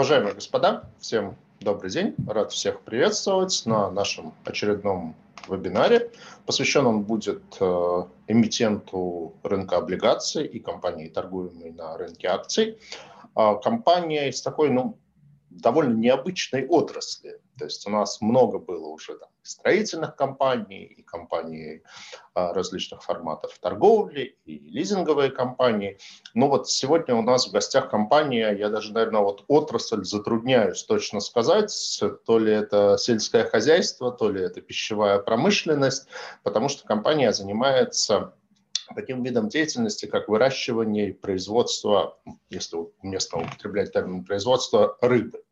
Уважаемые господа, всем добрый день. Рад всех приветствовать на нашем очередном вебинаре. Посвящен он будет э, эмитенту рынка облигаций и компании, торгуемой на рынке акций. Э, компания из такой, ну, довольно необычной отрасли. То есть у нас много было уже там, строительных компаний, и компаний а, различных форматов торговли, и лизинговые компании. Но вот сегодня у нас в гостях компания, я даже, наверное, вот отрасль затрудняюсь точно сказать, то ли это сельское хозяйство, то ли это пищевая промышленность, потому что компания занимается таким видом деятельности, как выращивание и производство, если уместно употреблять термин производство, рыбы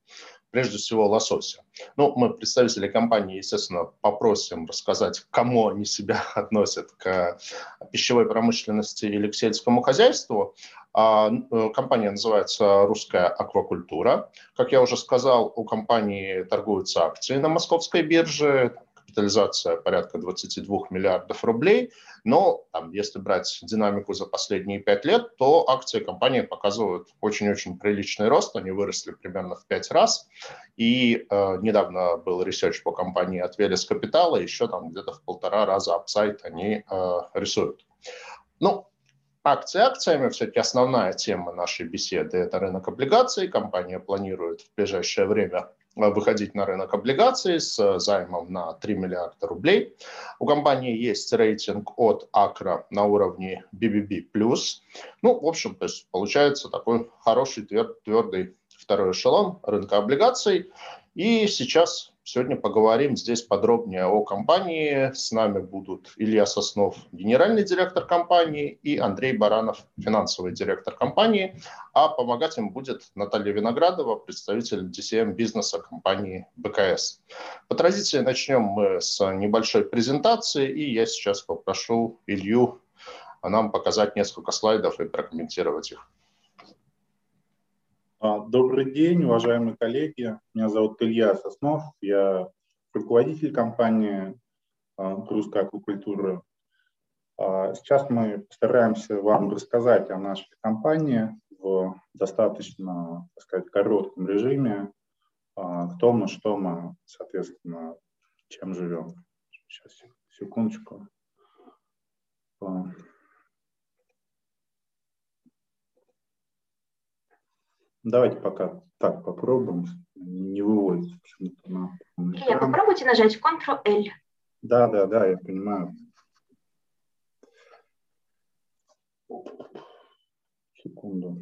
прежде всего лосося. Ну, мы, представители компании, естественно, попросим рассказать, кому они себя относят, к пищевой промышленности или к сельскому хозяйству. А, э, компания называется «Русская аквакультура». Как я уже сказал, у компании торгуются акции на московской бирже, капитализация порядка 22 миллиардов рублей, но там, если брать динамику за последние пять лет, то акции компании показывают очень-очень приличный рост, они выросли примерно в пять раз, и э, недавно был research по компании от Велес Капитала, еще там где-то в полтора раза upside они э, рисуют. Ну, акции акциями, все-таки основная тема нашей беседы – это рынок облигаций. Компания планирует в ближайшее время выходить на рынок облигаций с э, займом на 3 миллиарда рублей. У компании есть рейтинг от Акра на уровне BBB+. Ну, в общем, то есть получается такой хороший твердый второй эшелон рынка облигаций. И сейчас Сегодня поговорим здесь подробнее о компании. С нами будут Илья Соснов, генеральный директор компании, и Андрей Баранов, финансовый директор компании. А помогать им будет Наталья Виноградова, представитель DCM бизнеса компании БКС. По традиции начнем мы с небольшой презентации, и я сейчас попрошу Илью нам показать несколько слайдов и прокомментировать их. А, добрый день, уважаемые коллеги. Меня зовут Илья Соснов. Я руководитель компании а, «Русская аквакультура». А, сейчас мы постараемся вам рассказать о нашей компании в достаточно, так сказать, коротком режиме, кто мы, что мы, соответственно, чем живем. Сейчас, секундочку. Давайте пока так попробуем. Не выводится почему-то на... Илья, попробуйте нажать Ctrl-L. Да, да, да, я понимаю. Секунду.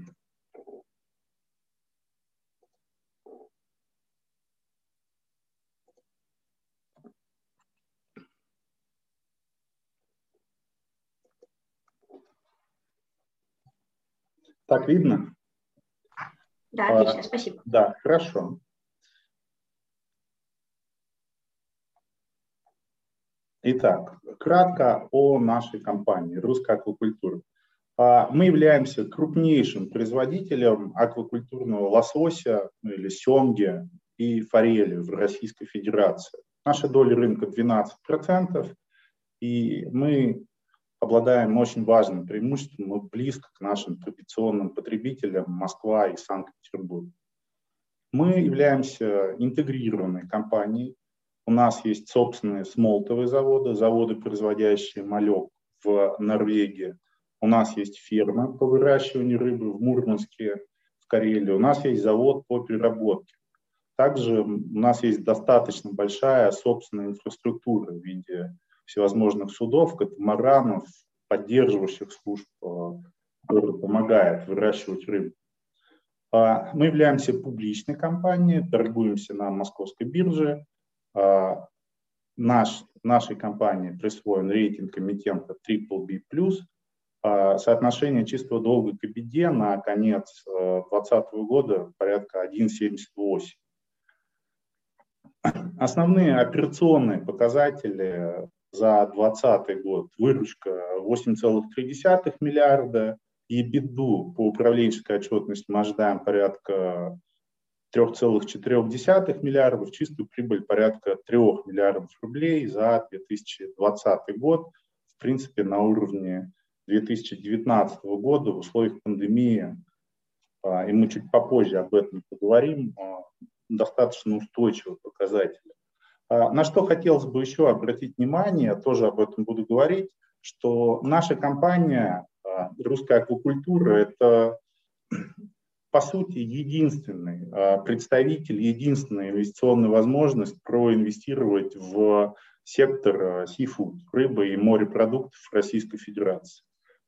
Так, видно? Да, отлично, спасибо. Да, хорошо. Итак, кратко о нашей компании «Русская аквакультура». А, мы являемся крупнейшим производителем аквакультурного лосося ну, или семги и форели в Российской Федерации. Наша доля рынка 12%, и мы обладаем очень важным преимуществом, мы близко к нашим традиционным потребителям Москва и Санкт-Петербург. Мы являемся интегрированной компанией. У нас есть собственные смолтовые заводы, заводы, производящие малек в Норвегии. У нас есть ферма по выращиванию рыбы в Мурманске, в Карелии. У нас есть завод по переработке. Также у нас есть достаточно большая собственная инфраструктура в виде всевозможных судов, катамаранов, поддерживающих служб, э, которые помогают выращивать рыбу. А, мы являемся публичной компанией, торгуемся на московской бирже. А, наш, нашей компании присвоен рейтинг эмитента BBB+. А, соотношение чистого долга к EBITDA на конец 2020 э, года порядка 1,78. Основные операционные показатели за 2020 год выручка 8,3 миллиарда, и беду по управленческой отчетности мы ожидаем порядка 3,4 миллиардов, чистую прибыль порядка 3 миллиардов рублей за 2020 год, в принципе, на уровне 2019 года в условиях пандемии и мы чуть попозже об этом поговорим, достаточно устойчивый показатель. На что хотелось бы еще обратить внимание, тоже об этом буду говорить, что наша компания «Русская аквакультура» – это, по сути, единственный представитель, единственная инвестиционная возможность проинвестировать в сектор seafood, рыбы и морепродуктов Российской Федерации.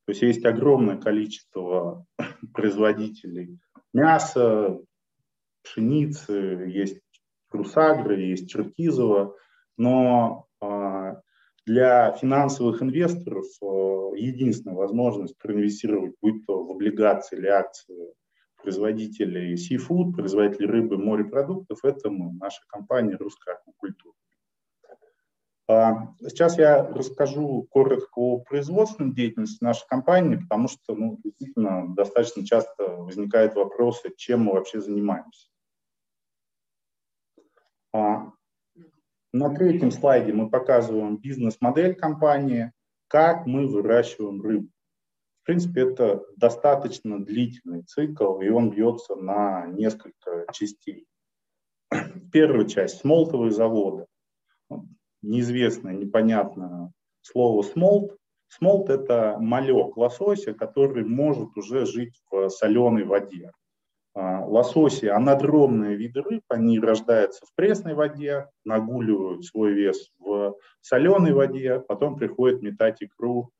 То есть есть огромное количество производителей мяса, пшеницы, есть Русагры, есть Черкизово, но а, для финансовых инвесторов а, единственная возможность проинвестировать, будь то в облигации или акции производителей seafood, производителей рыбы, морепродуктов, это мы, наша компания «Русская аквакультура». А, сейчас я расскажу коротко о производственной деятельности нашей компании, потому что ну, действительно достаточно часто возникают вопросы, чем мы вообще занимаемся. А, на третьем слайде мы показываем бизнес-модель компании, как мы выращиваем рыбу. В принципе, это достаточно длительный цикл, и он бьется на несколько частей. Первая часть – смолтовые заводы неизвестное, непонятное слово смолт. Смолт – это малек лосося, который может уже жить в соленой воде. А, лососи – анадромные виды рыб, они рождаются в пресной воде, нагуливают свой вес в соленой воде, потом приходят метать икру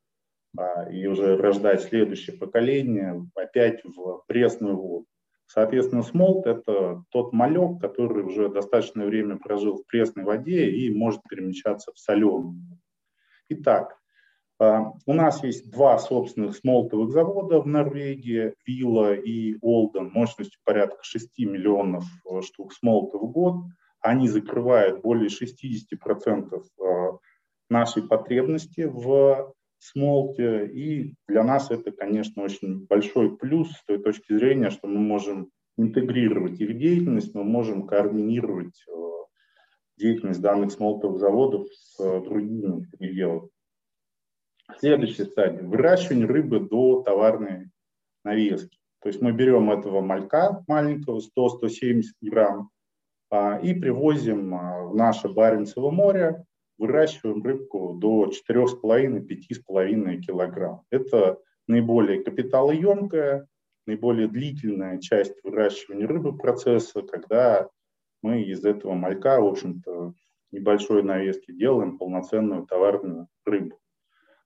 а, и уже рождать следующее поколение опять в пресную воду. Соответственно, смолт – это тот малек, который уже достаточное время прожил в пресной воде и может перемещаться в соленую. Итак, у нас есть два собственных смолтовых завода в Норвегии, Вилла и Олден, мощностью порядка 6 миллионов э, штук смолта в год. Они закрывают более 60% э, нашей потребности в смолте. И для нас это, конечно, очень большой плюс с той точки зрения, что мы можем интегрировать их деятельность, мы можем координировать э, деятельность данных смолтовых заводов с другими пределами. Следующая стадия – выращивание рыбы до товарной навески. То есть мы берем этого малька маленького, 100-170 грамм, а, и привозим а, в наше Баренцево море, выращиваем рыбку до 4,5-5,5 килограмм. Это наиболее капиталоемкая, наиболее длительная часть выращивания рыбы процесса, когда мы из этого малька, в общем-то, небольшой навески делаем полноценную товарную рыбу.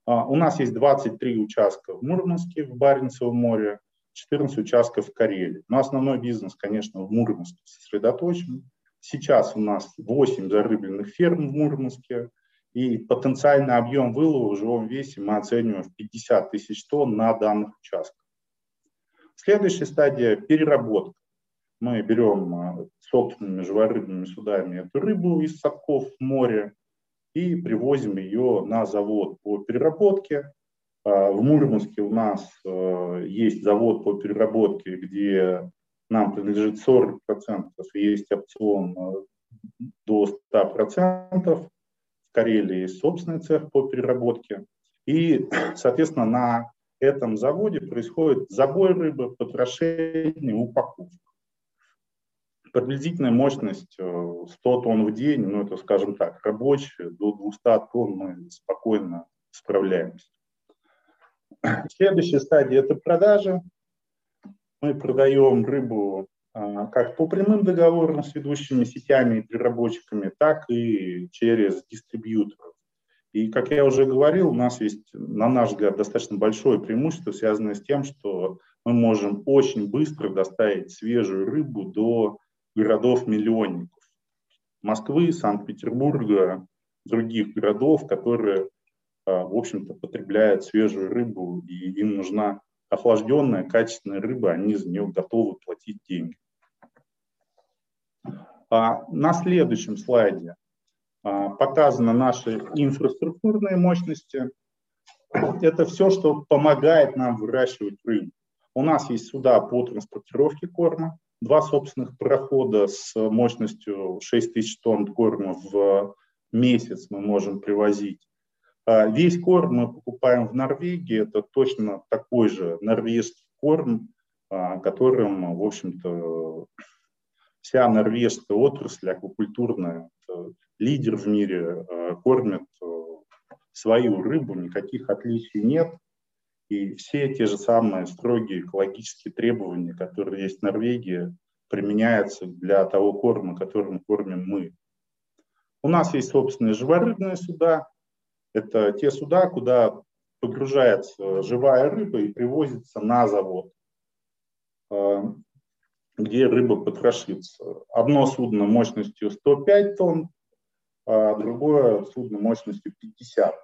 А, у нас есть 23 участка в Мурманске, в Баренцевом море, 14 участков в Карелии. Но основной бизнес, конечно, в Мурманске сосредоточен. Сейчас у нас 8 зарыбленных ферм в Мурманске, и потенциальный объем вылова в живом весе мы оцениваем в 50 тысяч тонн на данных участках. Следующая стадия – переработка. Мы берем а, собственными живорыбными судами эту рыбу из садков в море и привозим ее на завод по переработке. А, в Мурманске у нас а, есть завод по переработке, где нам принадлежит 40%, есть опцион э, до 100%. В Карелии есть собственный цех по переработке. И, соответственно, на этом заводе происходит забой рыбы, потрошение, упаковка. Приблизительная мощность 100 э, тонн в день, ну это, скажем так, рабочая, до 200 тонн мы спокойно справляемся. Следующая стадия – это продажа мы продаем рыбу а, как по прямым договорам с ведущими сетями и переработчиками, так и через дистрибьюторов. И, как я уже говорил, у нас есть, на наш взгляд, достаточно большое преимущество, связанное с тем, что мы можем очень быстро доставить свежую рыбу до городов-миллионников. Москвы, Санкт-Петербурга, других городов, которые, а, в общем-то, потребляют свежую рыбу, и им нужна охлажденная, качественная рыба, они за нее готовы платить деньги. А на следующем слайде а, показаны наши инфраструктурные мощности. Это все, что помогает нам выращивать рыбу. У нас есть суда по транспортировке корма, два собственных парохода с мощностью 6 тысяч тонн корма в месяц мы можем привозить. А, весь корм мы покупаем в Норвегии, это точно такой же норвежский корм, которым, в общем-то, вся норвежская отрасль аквакультурная, лидер в мире, кормит свою рыбу, никаких отличий нет. И все те же самые строгие экологические требования, которые есть в Норвегии, применяются для того корма, которым кормим мы. У нас есть собственные живорыбные суда. Это те суда, куда погружается живая рыба и привозится на завод, э, где рыба потрошится. Одно судно мощностью 105 тонн, а другое судно мощностью 50 тонн.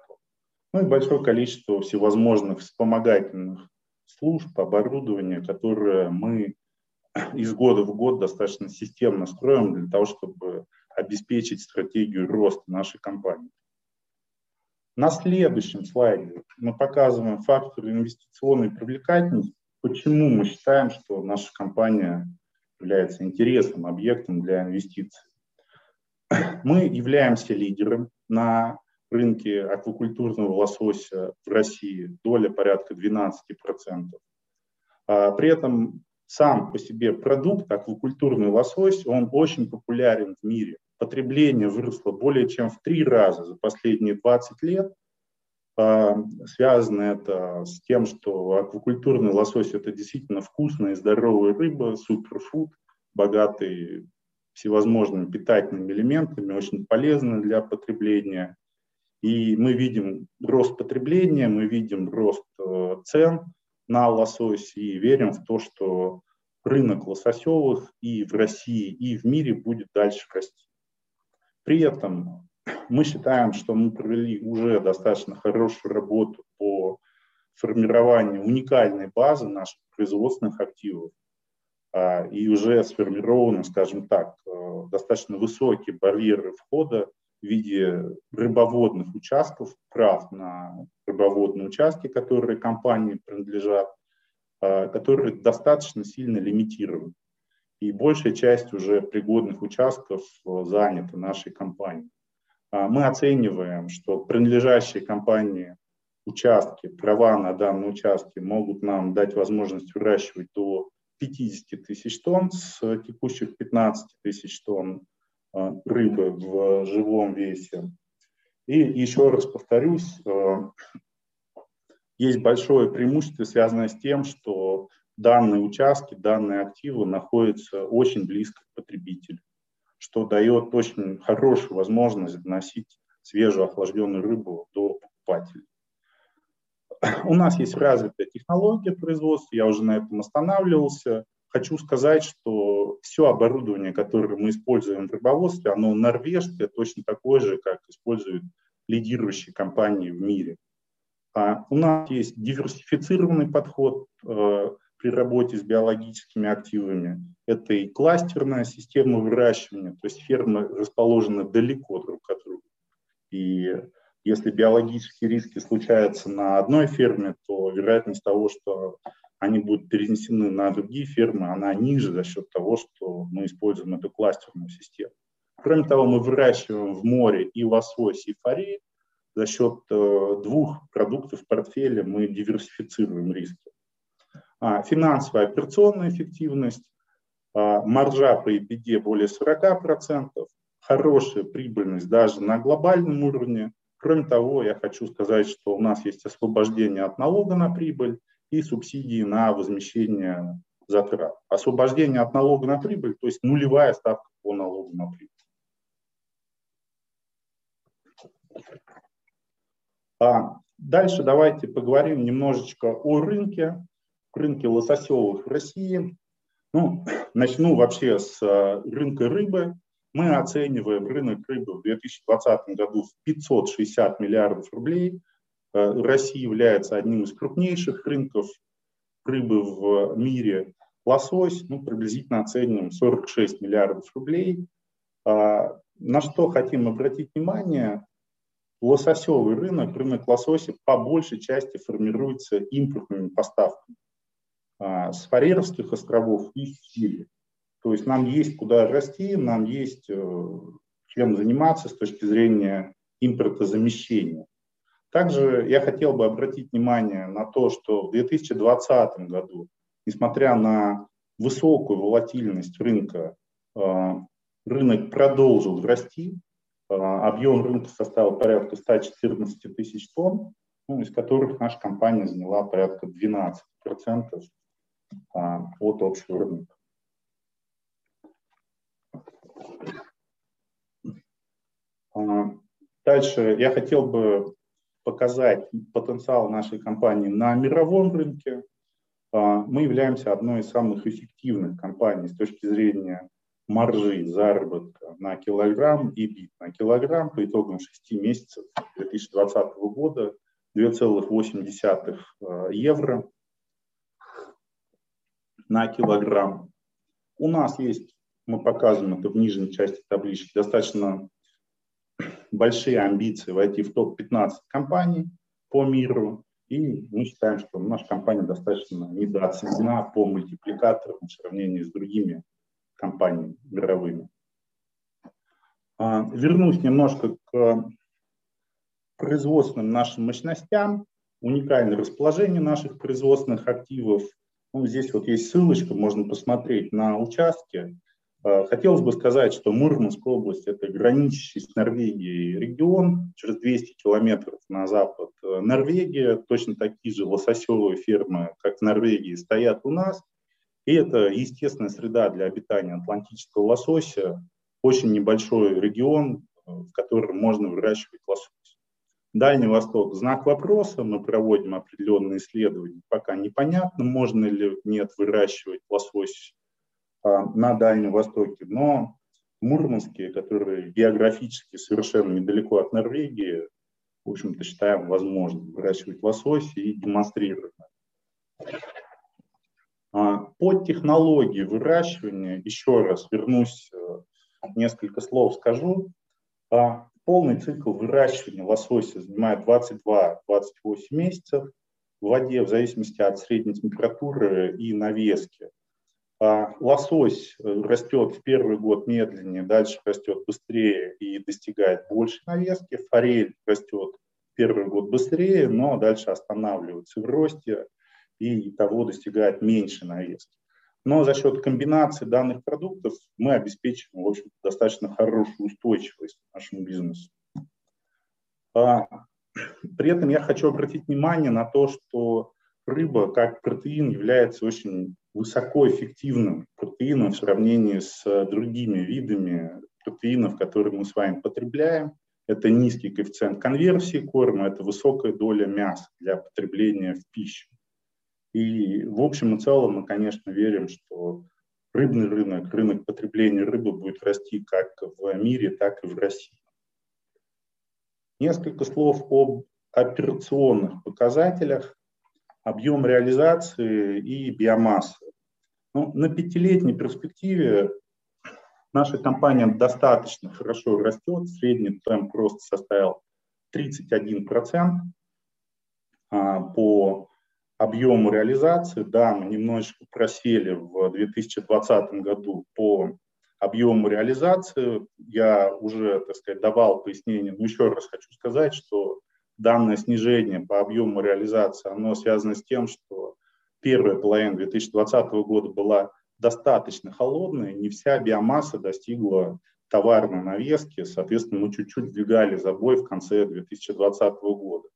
Ну и большое количество всевозможных вспомогательных служб, оборудования, которые мы из года в год достаточно системно строим для того, чтобы обеспечить стратегию роста нашей компании. На следующем слайде мы показываем факторы инвестиционной привлекательности, почему мы считаем, что наша компания является интересным объектом для инвестиций. Мы являемся лидером на рынке аквакультурного лосося в России, доля порядка 12%. А при этом сам по себе продукт, аквакультурный лосось, он очень популярен в мире. Потребление выросло более чем в три раза за последние 20 лет. А, связано это с тем, что аквакультурный лосось – это действительно вкусная и здоровая рыба, суперфуд, богатый всевозможными питательными элементами, очень полезный для потребления. И мы видим рост потребления, мы видим рост э, цен – на лосось и верим в то, что рынок лососевых и в России, и в мире будет дальше расти. При этом мы считаем, что мы провели уже достаточно хорошую работу по формированию уникальной базы наших производственных активов. А, и уже сформированы, скажем так, э, достаточно высокие барьеры входа в виде рыбоводных участков, прав на рыбоводные участки, которые компании принадлежат, а, которые достаточно сильно лимитированы. И большая часть уже пригодных участков э, занята нашей компанией. А, мы оцениваем, что принадлежащие компании участки, права на данные участки могут нам дать возможность выращивать до 50 тысяч тонн с текущих 15 тысяч тонн а, рыбы в живом весе. И еще раз повторюсь, а, есть большое преимущество, связанное с тем, что данные участки, данные активы находятся очень близко к потребителю, что дает очень хорошую возможность доносить свежую охлажденную рыбу до покупателей. У нас есть развитая технология производства, я уже на этом останавливался. Хочу сказать, что все оборудование, которое мы используем в рыбоводстве, оно норвежское, точно такое же, как используют лидирующие компании в мире. А у нас есть диверсифицированный подход э, при работе с биологическими активами. Это и кластерная система выращивания, то есть фермы расположены далеко друг от друга. И если биологические риски случаются на одной ферме, то вероятность того, что они будут перенесены на другие фермы, она ниже за счет того, что мы используем эту кластерную систему. Кроме того, мы выращиваем в море и лосось, и форель. За счет э, двух продуктов в портфеле мы диверсифицируем риски. А, финансовая операционная эффективность, а, маржа по EBITDA более 40%, хорошая прибыльность даже на глобальном уровне. Кроме того, я хочу сказать, что у нас есть освобождение от налога на прибыль и субсидии на возмещение затрат. Освобождение от налога на прибыль, то есть нулевая ставка по налогу на прибыль. А дальше давайте поговорим немножечко о рынке, рынке лососевых в России. Ну, начну вообще с э, рынка рыбы. Мы оцениваем рынок рыбы в 2020 году в 560 миллиардов рублей. Э, Россия является одним из крупнейших рынков рыбы в мире. Лосось, ну, приблизительно оценим 46 миллиардов рублей. А, на что хотим обратить внимание, лососевый рынок, рынок лосося по большей части формируется импортными поставками а, с Фарерских островов и Чили. То есть нам есть куда расти, нам есть э, чем заниматься с точки зрения импортозамещения. Также я хотел бы обратить внимание на то, что в 2020 году несмотря на высокую волатильность рынка, рынок продолжил расти. Объем рынка составил порядка 114 тысяч тонн, ну, из которых наша компания заняла порядка 12% от общего рынка. Дальше я хотел бы показать потенциал нашей компании на мировом рынке. Мы являемся одной из самых эффективных компаний с точки зрения маржи заработка на килограмм и бит на килограмм по итогам 6 месяцев 2020 года 2,8 евро на килограмм. У нас есть, мы показываем это в нижней части таблички, достаточно большие амбиции войти в топ-15 компаний по миру. И мы считаем, что наша компания достаточно недооценена по мультипликаторам в сравнении с другими компаниями мировыми. А, вернусь немножко к производственным нашим мощностям, уникальное расположение наших производственных активов. Ну, здесь вот есть ссылочка, можно посмотреть на участке. Э, хотелось бы сказать, что Мурманская область – это граничащий с Норвегией регион, через 200 километров на запад э, Норвегия, точно такие же лососевые фермы, как в Норвегии, стоят у нас. И это естественная среда для обитания атлантического лосося, очень небольшой регион, э, в котором можно выращивать лосось. Дальний Восток – знак вопроса, мы проводим определенные исследования. Пока непонятно, можно ли нет выращивать лосось на Дальнем Востоке, но Мурманские, которые географически совершенно недалеко от Норвегии, в общем-то, считаем возможным выращивать лосось и демонстрировать. А, по технологии выращивания, еще раз вернусь, э, несколько слов скажу. А, полный цикл выращивания лосося занимает 22-28 месяцев в воде в зависимости от средней температуры и навески. А лосось э, растет в первый год медленнее, дальше растет быстрее и достигает большей навески. Форель растет первый год быстрее, но дальше останавливается в росте и того достигает меньше навески. Но за счет комбинации данных продуктов мы обеспечиваем в общем, достаточно хорошую устойчивость нашему бизнесу. А, при этом я хочу обратить внимание на то, что рыба как протеин является очень высокоэффективным протеином в сравнении с другими видами протеинов, которые мы с вами потребляем. Это низкий коэффициент конверсии корма, это высокая доля мяса для потребления в пищу. И в общем и целом мы, конечно, верим, что рыбный рынок, рынок потребления рыбы будет расти как в мире, так и в России. Несколько слов об операционных показателях объем реализации и биомассы. Ну, на пятилетней перспективе наша компания достаточно хорошо растет. Средний темп роста составил 31% а, по объему реализации. Да, мы немножечко просели в 2020 году по объему реализации. Я уже, так сказать, давал пояснение, но еще раз хочу сказать, что данное снижение по объему реализации, оно связано с тем, что первая половина 2020 года была достаточно холодной, не вся биомасса достигла товарной навески, соответственно, мы чуть-чуть двигали забой в конце 2020 года.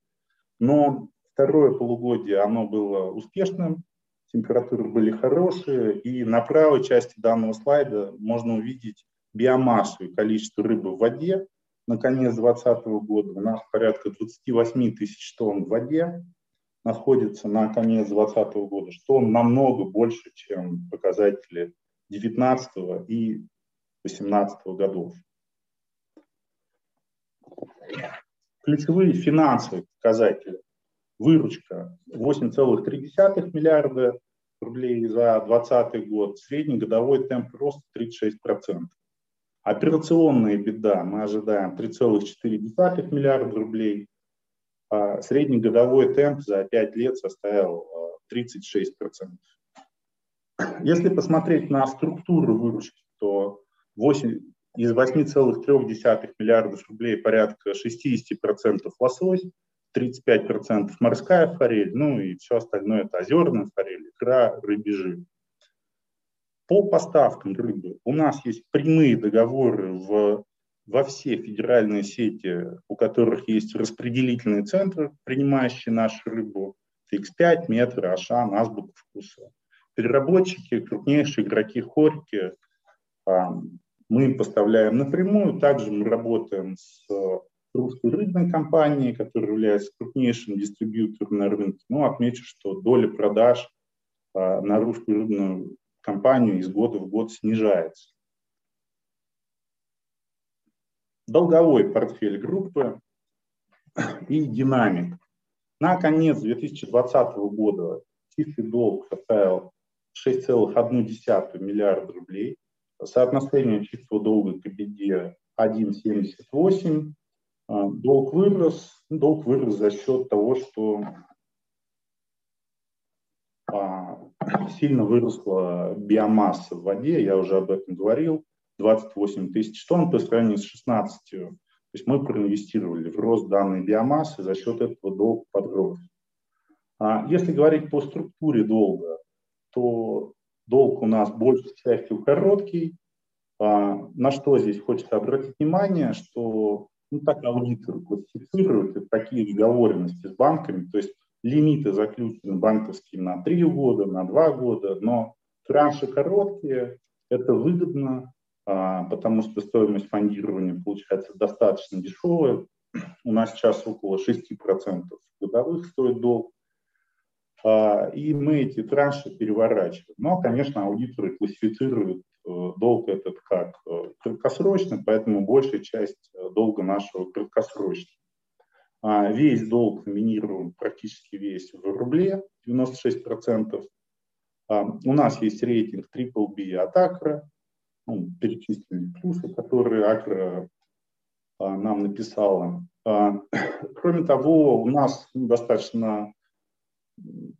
Но второе полугодие, оно было успешным, температуры были хорошие, и на правой части данного слайда можно увидеть биомассу и количество рыбы в воде, на конец 2020 года у нас порядка 28 тысяч тонн в воде находится на конец 2020 года, что намного больше, чем показатели 2019 и 2018 годов. Ключевые финансовые показатели. Выручка 8,3 миллиарда рублей за 2020 год, средний годовой темп роста 36%. Операционная беда. Мы ожидаем 3,4 миллиарда рублей, а среднегодовой темп за 5 лет составил 36%. А, Если посмотреть на структуру выручки, то 8, из 8,3 миллиардов рублей порядка 60% лосось, 35% морская форель, ну и все остальное это озерная форель, икра, рыбий По поставкам рыбы у нас есть прямые договоры в, во все федеральные сети, у которых есть распределительные центры, принимающие нашу рыбу. X5, Метро, Ашан, Азбука вкуса. Переработчики, крупнейшие игроки хорьки, мы им поставляем напрямую. Также мы работаем с русской рыбной компанией, которая является крупнейшим дистрибьютором на рынке. Ну, отмечу, что доля продаж а, на русскую рыбную компанию из года в год снижается. Долговой портфель группы и динамик. На конец 2020 года чистый долг составил 6,1 миллиарда рублей. Соотношение чистого долга к EBITDA 1,78. А, долг вырос. Долг вырос за счет того, что а, сильно выросла биомасса в воде, я уже об этом говорил, 28 тысяч тонн по сравнению с 16. То есть мы проинвестировали в рост данной биомассы, за счет этого долг подрос. А если говорить по структуре долга, то долг у нас большей частью короткий. А, на что здесь хочется обратить внимание, что ну, так аудиторы классифицируют такие договоренности с банками, то есть лимиты заключены банковские на 3 года, на 2 года, но транши короткие, это выгодно, а, потому что стоимость фондирования получается достаточно дешевая. У нас сейчас около 6% годовых стоит долг. А, и мы эти транши переворачиваем. Но, конечно, аудиторы классифицируют э, долг этот как э, краткосрочный, поэтому большая часть э, долга нашего краткосрочная. А, весь долг номинирован практически весь в рубле, 96%. А, у нас есть рейтинг BBB от Акра, ну, перечисленные плюсы, которые Акра нам написала. Кроме того, у нас достаточно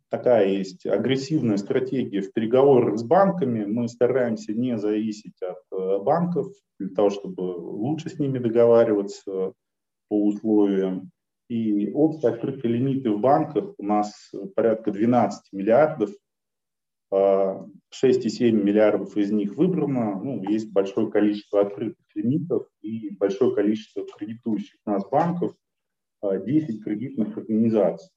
такая есть агрессивная стратегия в переговорах с банками. Мы стараемся не зависеть от э, банков для того, чтобы лучше с ними договариваться по условиям. И общие открытые лимиты в банках у нас порядка 12 миллиардов. 6,7 а, миллиардов из них выбрано. Ну, есть большое количество открытых лимитов и большое количество кредитующих нас банков, 10 а, кредитных организаций.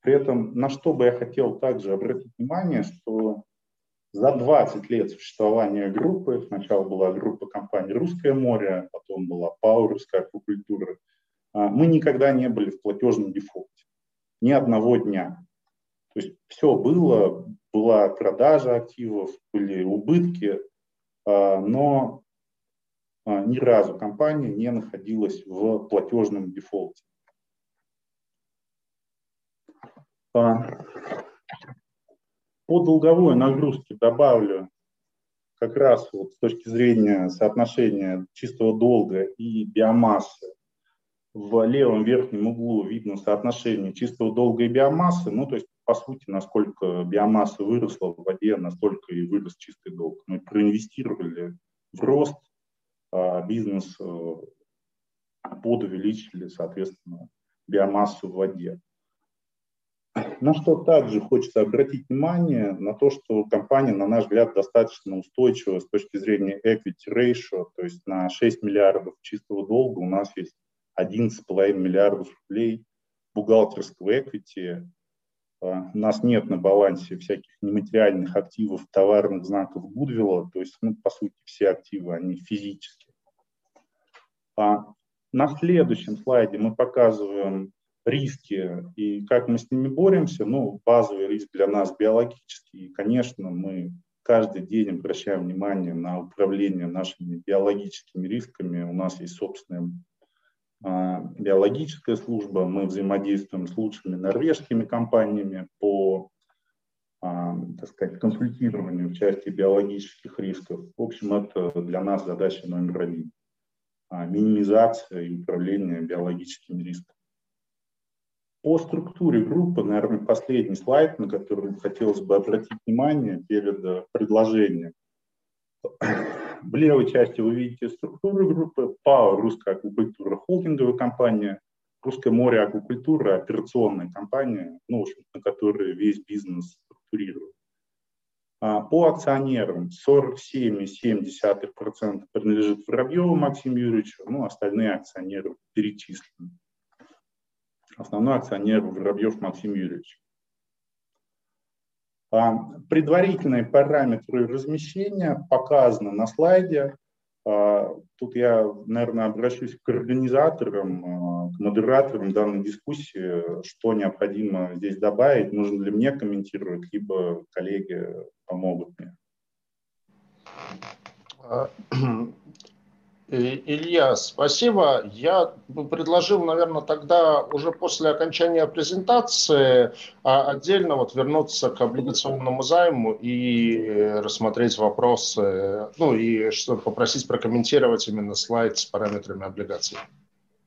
При этом на что бы я хотел также обратить внимание, что за 20 лет существования группы, сначала была группа компаний «Русское море», потом была ПАО «Русская аквакультура», а, мы никогда не были в платежном дефолте. Ни одного дня. То есть все было, была продажа активов, были убытки, а, но а, ни разу компания не находилась в платежном дефолте. По долговой нагрузке добавлю как раз вот с точки зрения соотношения чистого долга и биомассы. В левом верхнем углу видно соотношение чистого долга и биомассы. Ну, то есть, по сути, насколько биомасса выросла в воде, настолько и вырос чистый долг. Мы проинвестировали в рост, а бизнес э, подувеличили, соответственно, биомассу в воде. На что также хочется обратить внимание, на то, что компания, на наш взгляд, достаточно устойчива с точки зрения equity ratio, то есть на 6 миллиардов чистого долга у нас есть 11,5 миллиардов рублей бухгалтерского equity. А, у нас нет на балансе всяких нематериальных активов, товарных знаков Гудвилла, то есть, ну, по сути, все активы, они физические. А на следующем слайде мы показываем риски и как мы с ними боремся. Ну, базовый риск для нас биологический. И, конечно, мы каждый день обращаем внимание на управление нашими биологическими рисками. У нас есть собственная биологическая служба. Мы взаимодействуем с лучшими норвежскими компаниями по а, так сказать, консультированию в части биологических рисков. В общем, это для нас задача номер один. А, минимизация и управление биологическими рисками. По структуре группы, наверное, последний слайд, на который хотелось бы обратить внимание перед э, предложением. В левой части вы видите структуру группы ПАО «Русская аквакультура» холдинговая компания, «Русское море аквакультура» операционная компания, ну, в общем, на которой весь бизнес структурирует. А, по акционерам 47,7% принадлежит Воробьеву Максиму Юрьевичу, ну, остальные акционеры перечислены. Основной акционер Воробьев Максим Юрьевич. А, предварительные параметры размещения показаны на слайде. А, тут я, наверное, обращусь к организаторам, а, к модераторам данной дискуссии, что необходимо здесь добавить, нужно ли мне комментировать, либо коллеги помогут мне. Илья, спасибо. Я предложил, наверное, тогда уже после окончания презентации а, отдельно вот вернуться к облигационному займу и рассмотреть вопросы, ну и что, попросить прокомментировать именно слайд с параметрами облигаций.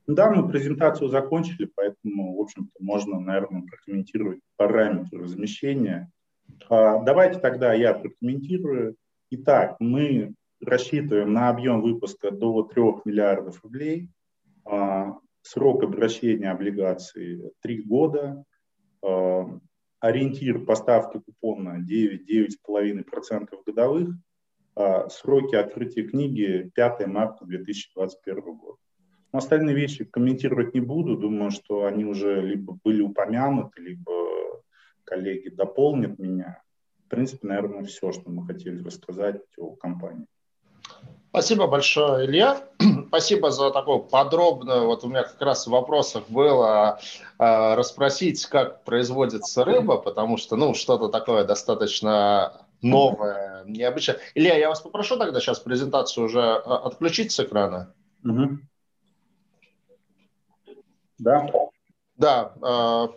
Да, мы презентацию закончили, поэтому, в общем-то, можно, наверное, прокомментировать параметры размещения. А, давайте тогда я прокомментирую. Итак, мы рассчитываем на объем выпуска до 3 миллиардов рублей, а, срок обращения облигаций 3 года, а, ориентир поставки купона 9-9,5% годовых, а, сроки открытия книги 5 марта 2021 года. Но остальные вещи комментировать не буду, думаю, что они уже либо были упомянуты, либо коллеги дополнят меня. В принципе, наверное, все, что мы хотели рассказать о компании. Спасибо большое, Илья. Спасибо за такое подробное. Вот у меня как раз в вопросах было э, расспросить, как производится рыба, потому что, ну, что-то такое достаточно новое, необычное. Илья, я вас попрошу тогда сейчас презентацию уже а, отключить с экрана. Угу. Да. Да. Э,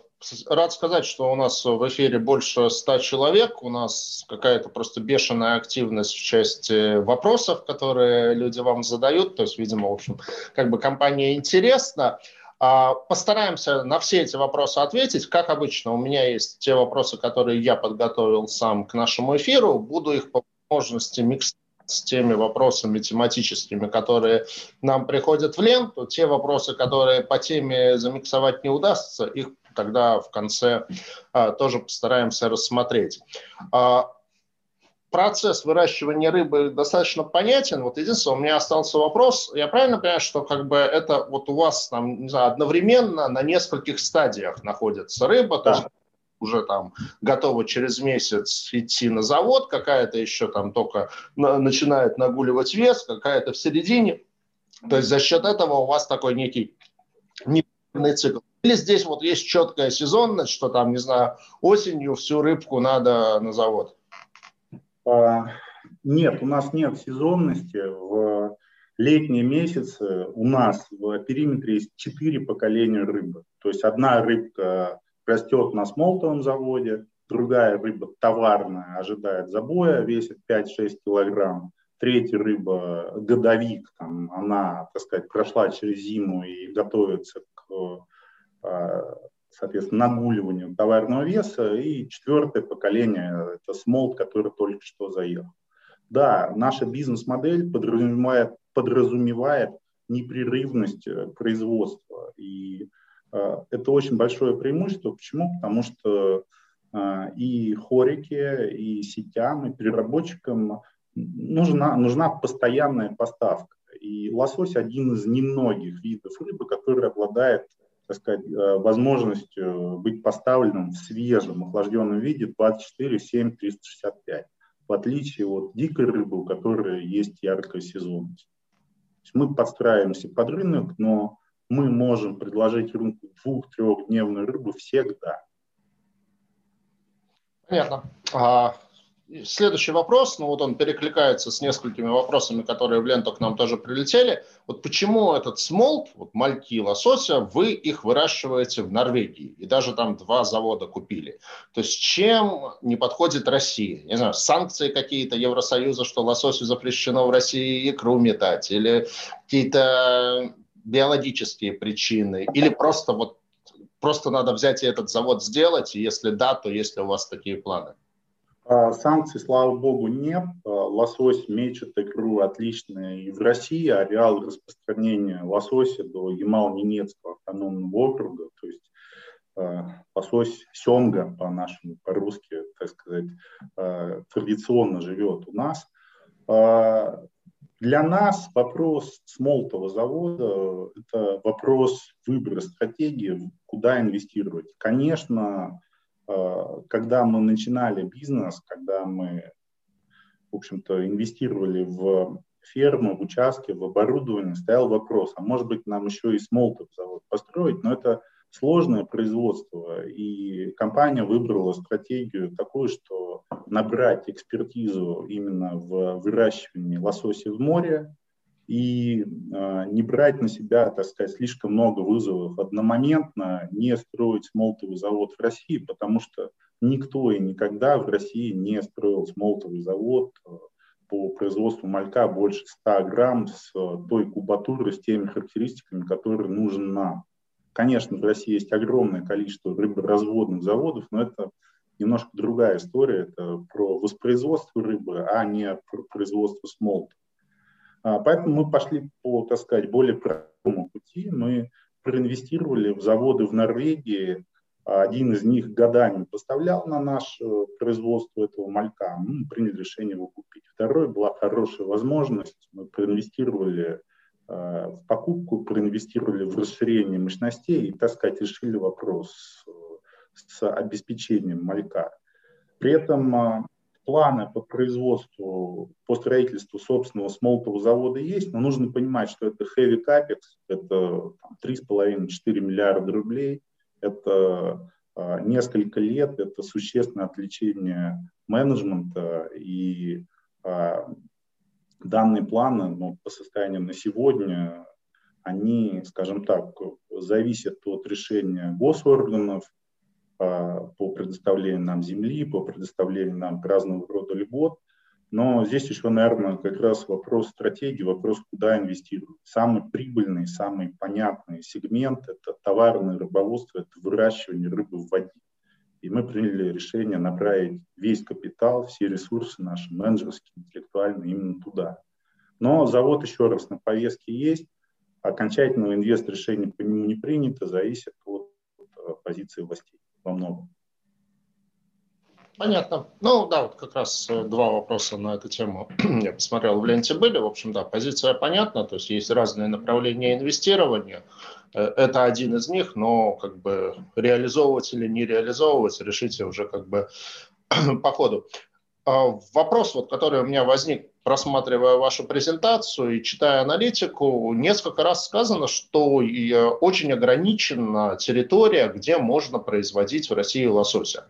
Рад сказать, что у нас в эфире больше ста человек. У нас какая-то просто бешеная активность в части вопросов, которые люди вам задают. То есть, видимо, в общем, как бы компания интересна. А, постараемся на все эти вопросы ответить. Как обычно, у меня есть те вопросы, которые я подготовил сам к нашему эфиру. Буду их по возможности миксовать с теми вопросами тематическими, которые нам приходят в ленту. Те вопросы, которые по теме замиксовать не удастся, их тогда в конце а, тоже постараемся рассмотреть. А, процесс выращивания рыбы достаточно понятен. Вот единственное, у меня остался вопрос. Я правильно понимаю, что как бы это вот у вас там, не знаю, одновременно на нескольких стадиях находится рыба, да. то есть уже там готова через месяц идти на завод, какая-то еще там только на, начинает нагуливать вес, какая-то в середине. То есть за счет этого у вас такой некий непрерывный цикл. Или здесь вот есть четкая сезонность, что там, не знаю, осенью всю рыбку надо на завод? А, нет, у нас нет сезонности. В летние месяцы у нас в периметре есть четыре поколения рыбы. То есть одна рыбка растет на смолтовом заводе, другая рыба товарная, ожидает забоя, весит 5-6 килограмм. Третья рыба годовик, там, она, так сказать, прошла через зиму и готовится к соответственно, нагуливанию товарного веса. И четвертое поколение – это смолт, который только что заехал. Да, наша бизнес-модель подразумевает, подразумевает непрерывность э, производства. И э, это очень большое преимущество. Почему? Потому что э, и хорике, и сетям, и переработчикам нужна, нужна постоянная поставка. И лосось один из немногих видов рыбы, который обладает так сказать, э, возможностью быть поставленным в свежем, охлажденном виде 24, 7, 365, в отличие от дикой рыбы, у которой есть яркая сезонность. мы подстраиваемся под рынок, но мы можем предложить рынку двух-трехдневную рыбу всегда. Понятно. А, Следующий вопрос, ну вот он перекликается с несколькими вопросами, которые в ленту к нам тоже прилетели. Вот почему этот смолт, вот мальки лосося, вы их выращиваете в Норвегии и даже там два завода купили? То есть чем не подходит Россия? Не знаю, санкции какие-то Евросоюза, что лососю запрещено в России икру метать, или какие-то биологические причины, или просто вот просто надо взять и этот завод сделать, и если да, то есть ли у вас такие планы? А, санкций, слава богу, нет. А, лосось мечет икру отличная и в России. Ареал распространения лосося до Ямал-Ненецкого автономного округа. То есть лосось семга по-нашему, по-русски, так сказать, традиционно живет у нас. Для нас вопрос смолтого завода – это вопрос выбора стратегии, куда инвестировать. Конечно, когда мы начинали бизнес, когда мы, в общем-то, инвестировали в фермы, в участки, в оборудование, стоял вопрос, а может быть нам еще и смолтов завод построить, но это сложное производство, и компания выбрала стратегию такую, что набрать экспертизу именно в выращивании лосося в море и э, не брать на себя, так сказать, слишком много вызовов одномоментно, не строить смолтовый завод в России, потому что никто и никогда в России не строил смолтовый завод э, по производству малька больше 100 грамм с э, той кубатурой, с теми характеристиками, которые нужны нам. Конечно, в России есть огромное количество рыборазводных заводов, но это немножко другая история. Это про воспроизводство рыбы, а не про производство смолта. А, поэтому мы пошли по, так сказать, более простому пути. Мы проинвестировали в заводы в Норвегии, один из них годами поставлял на наше производство этого малька. Мы приняли решение его купить. Второй была хорошая возможность. Мы проинвестировали э, в покупку, проинвестировали в расширение мощностей и, так сказать, решили вопрос с обеспечением малька. При этом э, планы по производству, по строительству собственного смолтового завода есть, но нужно понимать, что это heavy capex, это 3,5-4 миллиарда рублей – это а, несколько лет, это существенное отвлечение менеджмента и а, данные планы ну, по состоянию на сегодня, они, скажем так, зависят от решения госорганов по предоставлению нам земли, по предоставлению нам разного рода льгот. Но здесь еще, наверное, как раз вопрос стратегии, вопрос, куда инвестировать. Самый прибыльный, самый понятный сегмент – это товарное рыбоводство, это выращивание рыбы в воде. И мы приняли решение направить весь капитал, все ресурсы наши, менеджерские, интеллектуальные, именно туда. Но завод, еще раз, на повестке есть. Окончательного инвест решения по нему не принято, зависит от позиции властей во многом. Понятно. Ну да, вот как раз э, два вопроса на эту тему я посмотрел в ленте были. В общем, да, позиция понятна, то есть есть разные направления инвестирования. Э, это один из них, но как бы реализовывать или не реализовывать решите уже как бы по ходу. А, вопрос, вот, который у меня возник, просматривая вашу презентацию и читая аналитику, несколько раз сказано, что э, очень ограничена территория, где можно производить в России лосося.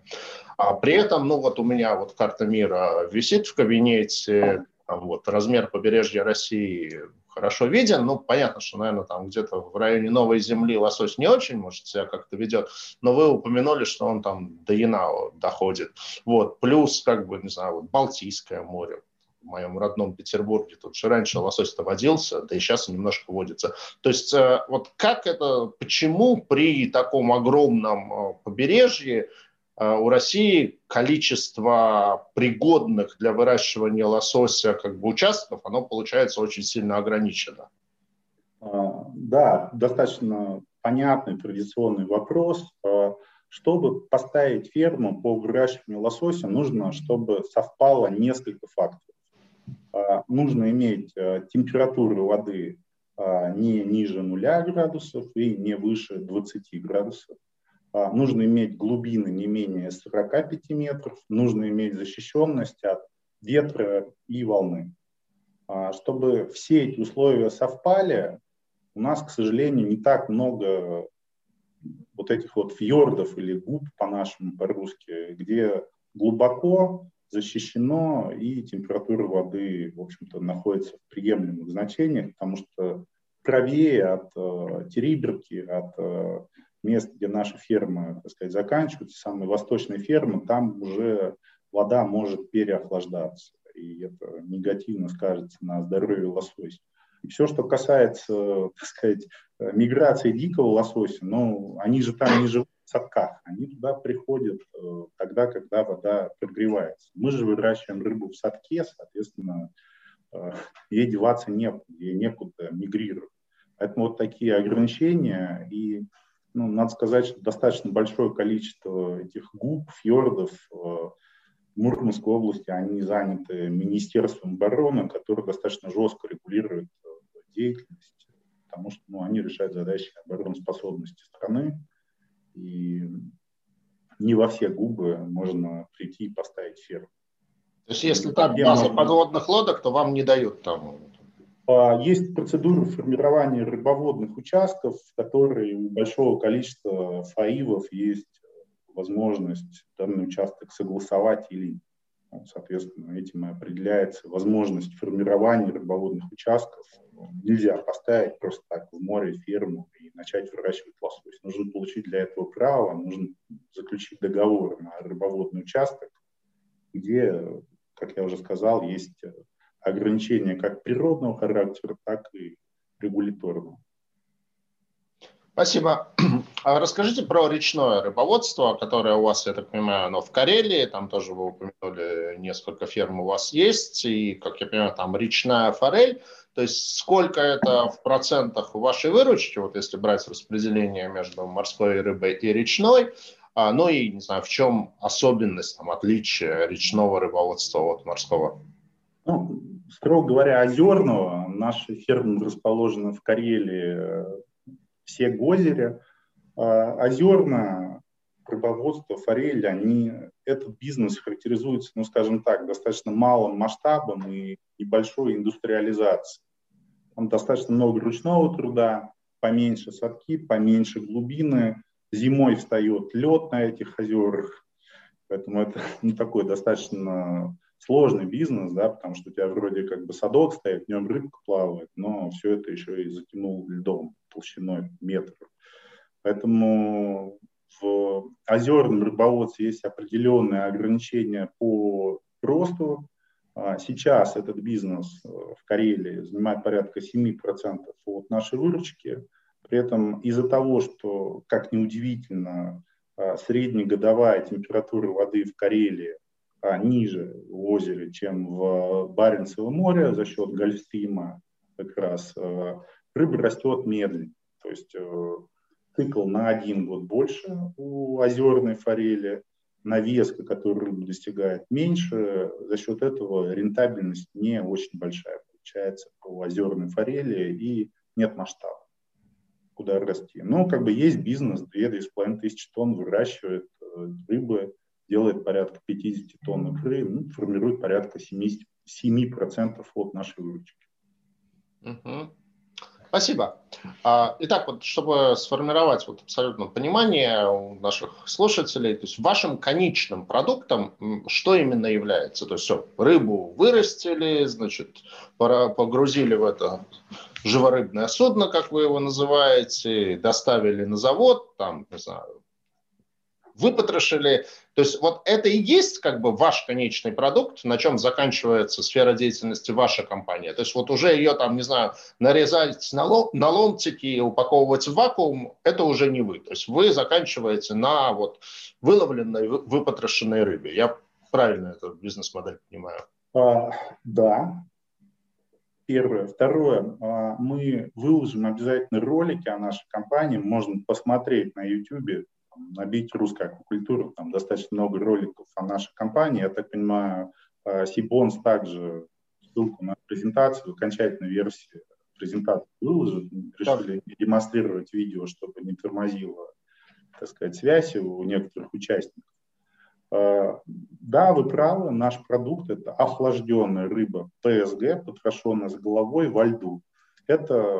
А при этом, ну вот у меня вот карта мира висит в кабинете, там вот размер побережья России хорошо виден. Ну, понятно, что, наверное, там где-то в районе Новой Земли лосось не очень, может, себя как-то ведет, но вы упомянули, что он там до Янао доходит. Вот, плюс, как бы, не знаю, вот Балтийское море, в моем родном Петербурге, тут же раньше лосось-то водился, да и сейчас немножко водится. То есть э, вот как это, почему при таком огромном э, побережье Э, у России количество пригодных для выращивания лосося как бы участков, оно получается очень сильно ограничено. А, да, достаточно понятный традиционный вопрос. А, чтобы поставить ферму по выращиванию лосося, нужно, чтобы совпало несколько факторов. А, нужно иметь э, температуру воды не ниже нуля градусов и не выше 20 градусов. А, нужно иметь глубины не менее 45 метров, нужно иметь защищенность от ветра и волны. А, чтобы все эти условия совпали, у нас, к сожалению, не так много вот этих вот фьордов или губ по-нашему, по-русски, где глубоко защищено и температура воды, в общем-то, находится в приемлемых значениях, потому что правее от э, Териберки, от э, мест, где наши фермы, так сказать, заканчиваются, самые восточные фермы, там уже вода может переохлаждаться, и это негативно скажется на здоровье лосося. И все, что касается, так сказать, миграции дикого лосося, ну, они же там не живут садках, они туда приходят э, тогда, когда вода прогревается. Мы же выращиваем рыбу в садке, соответственно, э, ей деваться некуда, ей некуда мигрировать. Поэтому вот такие ограничения и ну, надо сказать, что достаточно большое количество этих губ, фьордов в Мурманской области, они заняты Министерством обороны, которое достаточно жестко регулирует деятельность, потому что ну, они решают задачи обороноспособности страны, и не во все губы можно прийти и поставить ферму. То есть если там база подводных лодок, то вам не дают там а, есть процедура формирования рыбоводных участков, в которой у большого количества фаивов есть возможность данный участок согласовать или Соответственно, этим и определяется возможность формирования рыбоводных участков. Нельзя поставить просто так в море ферму и начать выращивать лосось. Нужно получить для этого право, нужно заключить договор на рыбоводный участок, где, как я уже сказал, есть ограничения как природного характера, так и регуляторного. Спасибо. А расскажите про речное рыбоводство, которое у вас, я так понимаю, оно в Карелии, там тоже вы упомянули, несколько ферм у вас есть, и, как я понимаю, там речная форель. То есть сколько это в процентах вашей выручки, вот если брать распределение между морской рыбой и речной, а, ну и, не знаю, в чем особенность, там, отличие речного рыбоводства от морского? Ну, строго говоря, озерного. Наши фермы расположены в Карелии, все гозере. А, озерное рыбоводство, форель, они, этот бизнес характеризуется, ну, скажем так, достаточно малым масштабом и небольшой индустриализацией. Там достаточно много ручного труда, поменьше садки, поменьше глубины. Зимой встает лед на этих озерах, поэтому это ну, такой достаточно сложный бизнес, да, потому что у тебя вроде как бы садок стоит, в нем рыбка плавает, но все это еще и затянул льдом толщиной метр. Поэтому в озерном рыбоводстве есть определенные ограничения по росту. А сейчас этот бизнес э, в Карелии занимает порядка 7% от нашей выручки. При этом из-за того, что, как ни удивительно, а, среднегодовая температура воды в Карелии а, ниже в озере, чем в Баренцевом море за счет Гольфстрима как раз, э, рыба растет медленно. То есть э, цикл на один год больше у озерной форели, навеска, которую рыба достигает, меньше. За счет этого рентабельность не очень большая получается по озерной форели и нет масштаба куда расти. Но как бы есть бизнес, 2-2,5 тысячи тонн выращивает э, рыбы, делает порядка 50 тонн икры, ну, формирует порядка 70, 7% от нашей выручки. Угу. Спасибо. А, итак, вот, чтобы сформировать вот абсолютно понимание у наших слушателей, то есть вашим конечным продуктом что именно является? То есть все, рыбу вырастили, значит, погрузили в это живорыбное судно, как вы его называете, доставили на завод, там, не знаю, выпотрошили. То есть вот это и есть как бы ваш конечный продукт, на чем заканчивается сфера деятельности вашей компании. То есть вот уже ее там, не знаю, нарезать на, лом, на ломтики и упаковывать в вакуум, это уже не вы. То есть вы заканчиваете на вот выловленной, выпотрошенной рыбе. Я правильно эту бизнес-модель понимаю? А, да, Первое. Второе. А, мы выложим обязательно ролики о нашей компании. Можно посмотреть на YouTube набить русская аквакультура, там достаточно много роликов о нашей компании. Я так понимаю, э, Сибонс также ссылку на презентацию, окончательную версию презентации выложит. Решили не демонстрировать видео, чтобы не тормозило, так сказать, связь у некоторых участников. Э, да, вы правы, наш продукт – это охлажденная рыба ПСГ, потрошенная с головой во льду. Это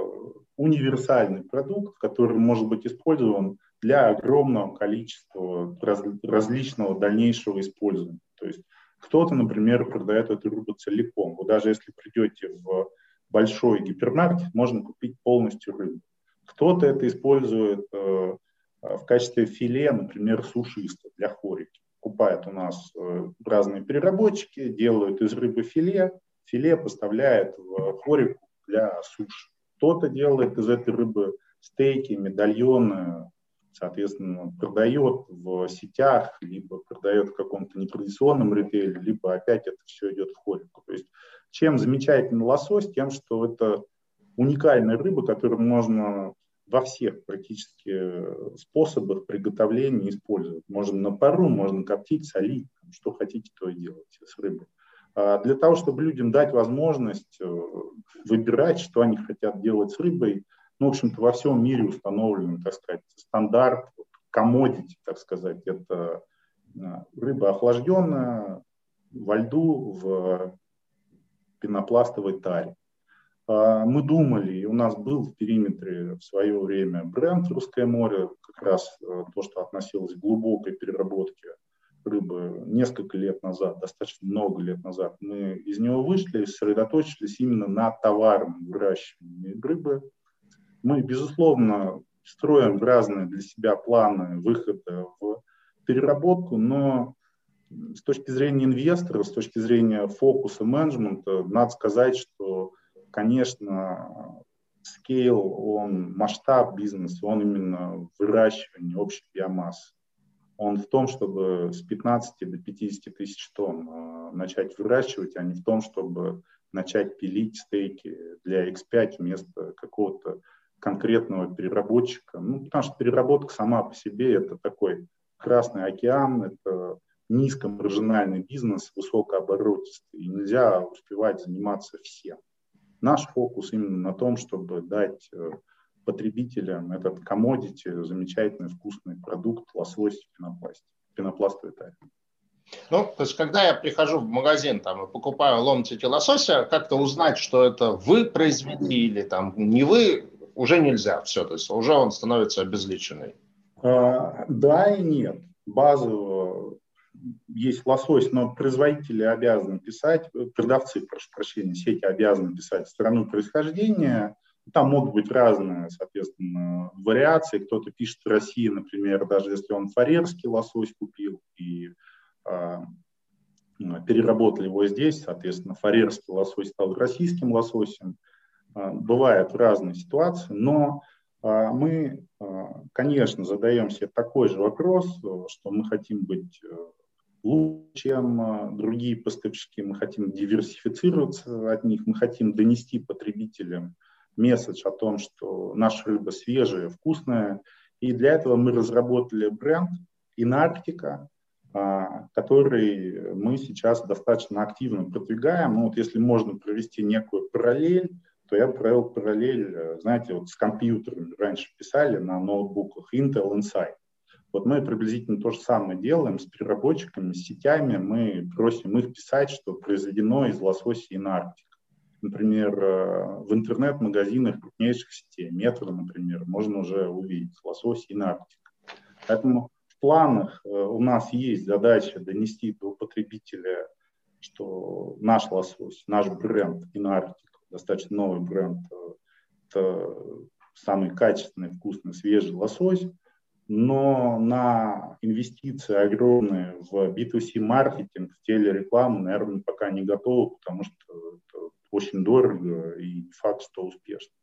универсальный продукт, который может быть использован для огромного количества раз, различного дальнейшего использования. То есть кто-то, например, продает эту рыбу целиком. Вы даже если придете в большой гипермаркет, можно купить полностью рыбу. Кто-то это использует э, в качестве филе, например, сушиста для хорики. Купают у нас э, разные переработчики, делают из рыбы филе, филе поставляет в хорику для суши. Кто-то делает из этой рыбы стейки, медальоны, соответственно, продает в сетях, либо продает в каком-то нетрадиционном ритейле, либо опять это все идет в хорику. То есть чем замечательный лосось? Тем, что это уникальная рыба, которую можно во всех практически способах приготовления использовать. Можно на пару, можно коптить, солить, что хотите, то и делать с рыбой. А для того, чтобы людям дать возможность э, выбирать, что они хотят делать с рыбой, ну, в общем-то, во всем мире установлен, так сказать, стандарт, комодити, так сказать, это э, рыба охлажденная во льду в пенопластовой таре. А, мы думали, и у нас был в периметре в свое время бренд «Русское море», как раз э, то, что относилось к глубокой переработке рыбы несколько лет назад, достаточно много лет назад. Мы из него вышли и сосредоточились именно на товарном выращивании рыбы. Мы, безусловно, строим разные для себя планы выхода в переработку, но с точки зрения инвестора, с точки зрения фокуса менеджмента, надо сказать, что конечно, скейл, он масштаб бизнеса, он именно в выращивании общей биомассы. Он в том, чтобы с 15 до 50 тысяч тонн э, начать выращивать, а не в том, чтобы начать пилить стейки для X5 вместо какого-то конкретного переработчика. Ну, потому что переработка сама по себе это такой красный океан, это низкомаржинальный бизнес, высокооборотистый, и нельзя успевать заниматься всем. Наш фокус именно на том, чтобы дать э, потребителям этот комодити, замечательный вкусный продукт лосось в пенопласте, пенопластовой. Ну, то есть, когда я прихожу в магазин там, и покупаю ломтики лосося, как-то узнать, что это вы произвели или там не вы, уже нельзя все. То есть уже он становится обезличенный. А, да и нет. Базово есть лосось, но производители обязаны писать, продавцы, прошу прощения, сети обязаны писать страну происхождения. Там могут быть разные, соответственно, вариации. Кто-то пишет Россия, например, даже если он фарерский лосось купил и э, переработали его здесь, соответственно, фарерский лосось стал российским лососем. Э, бывают разные ситуации, но э, мы, э, конечно, задаем себе такой же вопрос, что мы хотим быть лучше, чем а, другие поставщики. Мы хотим диверсифицироваться от них, мы хотим донести потребителям месседж о том, что наша рыба свежая, вкусная. И для этого мы разработали бренд Инарктика, а, который мы сейчас достаточно активно продвигаем. Ну, вот если можно провести некую параллель, то я провел параллель, знаете, вот с компьютерами раньше писали на ноутбуках Intel Insight. Вот мы приблизительно то же самое делаем с переработчиками, с сетями. Мы просим их писать, что произведено из лосося и Арктика. Например, э, в интернет-магазинах крупнейших сетей, метро, например, можно уже увидеть лосось и Арктика. Поэтому в планах э, у нас есть задача донести до потребителя, что наш лосось, наш бренд Инарктика, достаточно новый бренд, э, это самый качественный, вкусный, свежий лосось, но на инвестиции огромные в B2C маркетинг, в телерекламу, наверное, пока не готовы, потому что это очень дорого и факт, что успешно.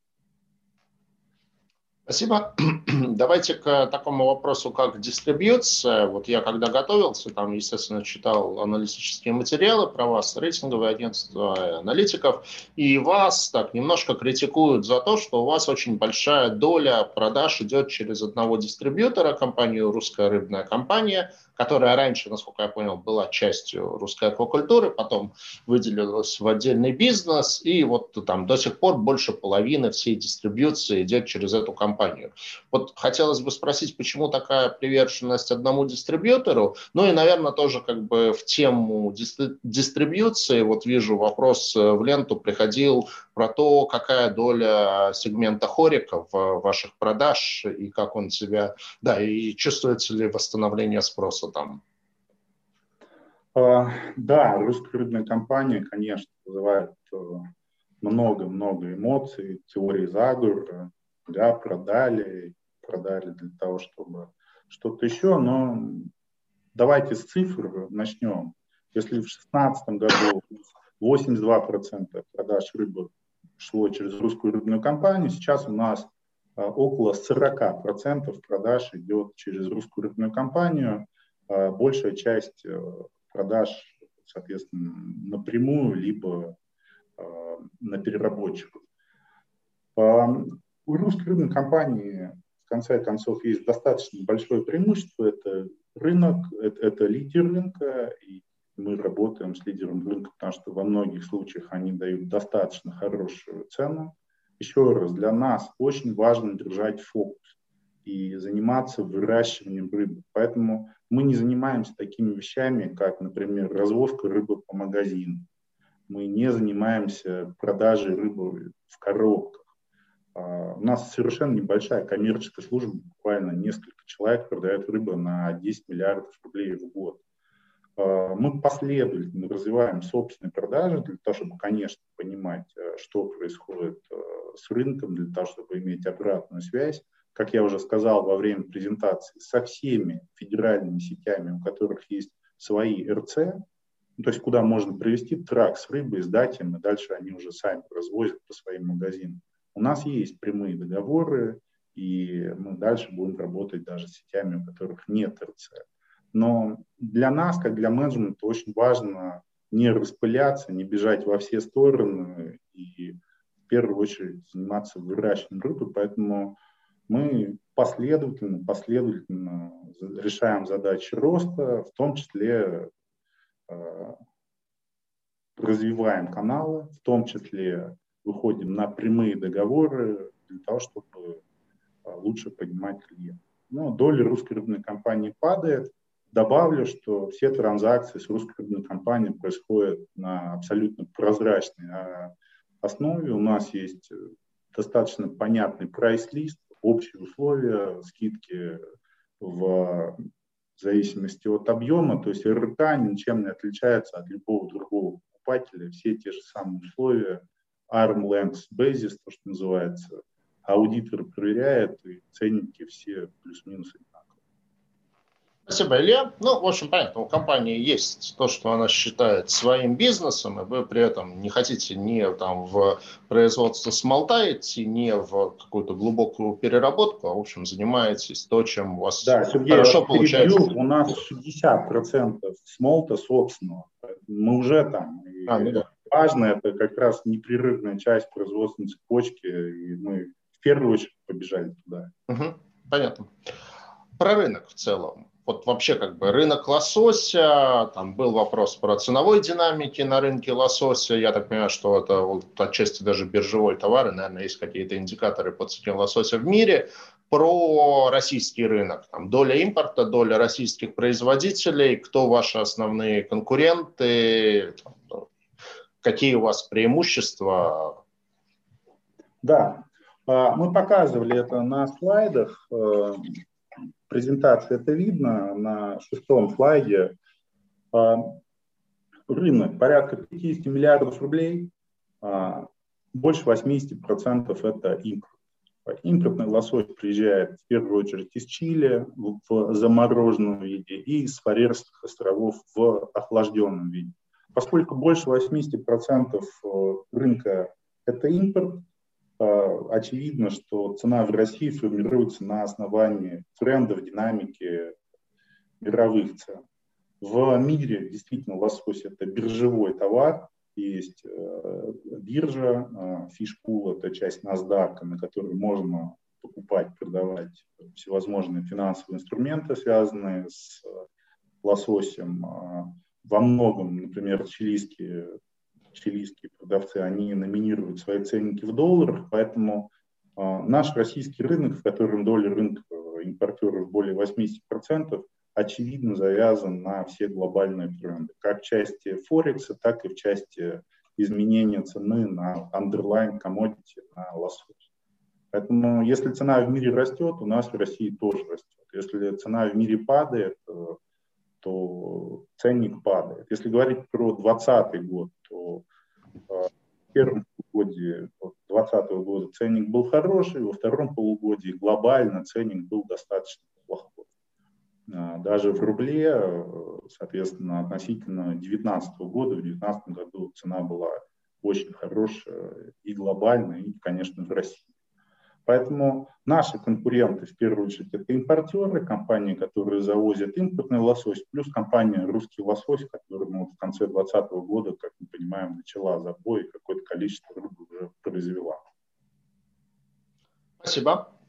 Спасибо. Давайте к такому вопросу, как дистрибьюция. Вот я когда готовился, там, естественно, читал аналитические материалы про вас, рейтинговые агентства, аналитиков, и вас так немножко критикуют за то, что у вас очень большая доля продаж идет через одного дистрибьютора, компанию «Русская рыбная компания», которая раньше, насколько я понял, была частью русской аквакультуры, потом выделилась в отдельный бизнес, и вот там до сих пор больше половины всей дистрибьюции идет через эту компанию. Вот хотелось бы спросить, почему такая приверженность одному дистрибьютору, ну и, наверное, тоже как бы в тему дистрибьюции, вот вижу вопрос э, в ленту приходил про то, какая доля сегмента хорика в ваших продаж и как он себя, да, и чувствуется ли восстановление спроса там? А, да, русская рыбная компания, конечно, вызывает э, много-много эмоций, теории заговора, да, продали, продали для того, чтобы что-то еще, но давайте с цифр начнем. Если в 2016 году 82% продаж рыбы шло через русскую рыбную компанию, сейчас у нас э, около 40% продаж идет через русскую рыбную компанию. А большая часть э, продаж, соответственно, напрямую, либо э, на переработчиков. у русской рыбной компании в конце концов есть достаточно большое преимущество. Это рынок, это, это лидер рынка, и мы работаем с лидером рынка, потому что во многих случаях они дают достаточно хорошую цену. Еще раз, для нас очень важно держать фокус и заниматься выращиванием рыбы. Поэтому мы не занимаемся такими вещами, как, например, развозка рыбы по магазинам. Мы не занимаемся продажей рыбы в коробках. А, у нас совершенно небольшая коммерческая служба, буквально несколько человек продает рыбу на 10 миллиардов рублей в год. А, мы последовательно развиваем собственные продажи для того, чтобы, конечно, понимать, э, что происходит э, с рынком, для того, чтобы иметь обратную связь. Как я уже сказал во время презентации, со всеми федеральными сетями, у которых есть свои РЦ, ну, то есть куда можно привести трак с рыбой, сдать им, и дальше они уже сами развозят по своим магазинам. У нас есть прямые договоры, и мы дальше будем работать даже с сетями, у которых нет РЦ. Но для нас, как для менеджмента, очень важно не распыляться, не бежать во все стороны и в первую очередь заниматься выращиванием рыбы. Поэтому мы последовательно, последовательно решаем задачи роста, в том числе э, развиваем каналы, в том числе выходим на прямые договоры для того, чтобы э, лучше понимать клиента. Но доля русской рыбной компании падает, Добавлю, что все транзакции с русской рыбной компанией происходят на абсолютно прозрачной а, основе. У нас есть э, достаточно понятный прайс-лист, общие условия, скидки в зависимости от объема. То есть РК ничем не отличается от любого другого покупателя. Все те же самые условия, arm length basis, то, что называется. Аудитор проверяет, и ценники все плюс-минус Спасибо, Илья. Ну, в общем, понятно, у компании есть то, что она считает своим бизнесом, и вы при этом не хотите ни там, в производство смолта идти, ни в какую-то глубокую переработку, а, в общем, занимаетесь то, чем у вас да, Сергей, хорошо получается. У нас 60% смолта собственного. Мы уже там. А, ну, да. Важно, это как раз непрерывная часть производственной цепочки, и мы в первую очередь побежали туда. Угу, понятно. Про рынок в целом вот вообще как бы рынок лосося, там был вопрос про ценовой динамики на рынке лосося, я так понимаю, что это вот отчасти даже биржевой товар, и, наверное, есть какие-то индикаторы по цене лосося в мире, про российский рынок, там, доля импорта, доля российских производителей, кто ваши основные конкуренты, ну, какие у вас преимущества? Да, а, мы показывали это на слайдах. Презентации это видно на шестом слайде. А, рынок порядка 50 миллиардов рублей, а, больше 80% это импорт. Импортный лосось приезжает в первую очередь из Чили в замороженном виде и из Фарерских островов в охлажденном виде. Поскольку больше 80% э, рынка это импорт, очевидно, что цена в России формируется на основании трендов, динамики мировых цен. В мире действительно лосось – это биржевой товар, есть э, биржа, э, фишпул – это часть NASDAQ, на которой можно покупать, продавать всевозможные финансовые инструменты, связанные с лососем. Во многом, например, чилийские чилийские продавцы, они номинируют свои ценники в долларах, поэтому наш российский рынок, в котором доля рынка импортеров более 80%, очевидно завязан на все глобальные тренды, как в части Форекса, так и в части изменения цены на underlying commodity, на лосось. Поэтому если цена в мире растет, у нас в России тоже растет. Если цена в мире падает, то ценник падает. Если говорить про 2020 год, то э, в первом полугодии 2020 года ценник был хороший, во втором полугодии глобально ценник был достаточно плохой. Э, даже в рубле, э, соответственно, относительно 2019 года, в 2019 году цена была очень хорошая и глобально, и, конечно, в России. Поэтому наши конкуренты, в первую очередь, это импортеры, компании, которые завозят импортный лосось, плюс компания «Русский лосось», которая ну, в конце 2020 года, как мы понимаем, начала забой и какое-то количество рыбы уже произвела. Спасибо.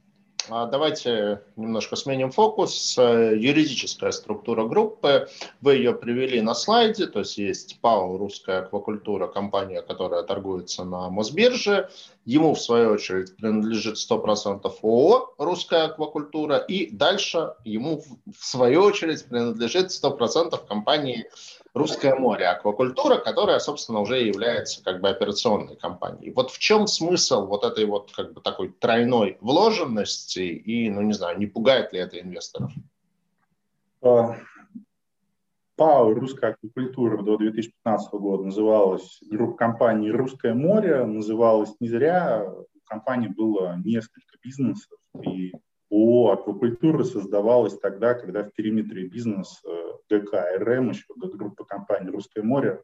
А, давайте немножко сменим фокус. Юридическая структура группы. Вы ее привели на слайде. То есть есть ПАО «Русская аквакультура», компания, которая торгуется на Мосбирже. Ему, в свою очередь, принадлежит 100% ООО «Русская аквакультура». И дальше ему, в свою очередь, принадлежит 100% компании Русское море, аквакультура, которая, собственно, уже является как бы операционной компанией. Вот в чем смысл вот этой вот как бы такой тройной вложенности и, ну не знаю, не пугает ли это инвесторов? А, ПАО «Русская аквакультура» до 2015 года называлась группа компаний «Русское море». Называлась не зря. У компании было несколько бизнесов, и ООО «Аквакультура» создавалась тогда, когда в периметре бизнес ГК РМ, еще группа компаний «Русское море»,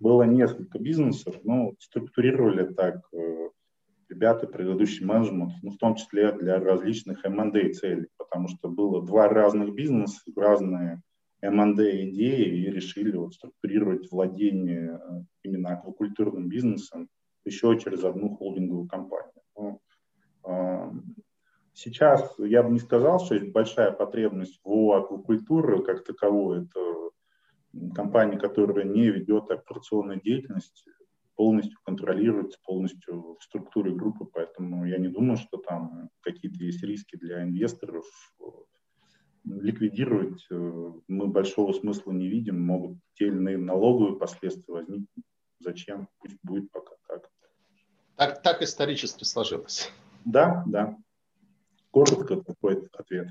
было несколько бизнесов, но структурировали так э, ребята, предыдущий менеджмент, ну, в том числе для различных M&A целей, потому что было два разных бизнеса, разные M&A идеи, и решили вот структурировать владение э, именно аквакультурным бизнесом еще через одну холдинговую компанию. Ну, Сейчас я бы не сказал, что есть большая потребность в аквакультуре как таковой. Это компания, которая не ведет операционную деятельность, полностью контролируется, полностью в структуре группы, поэтому я не думаю, что там какие-то есть риски для инвесторов. Ликвидировать э, мы большого смысла не видим, могут те или иные налоговые последствия возникнуть. Зачем? Пусть будет пока так. Так, так исторически сложилось. Да, да. Коротко такой ответ.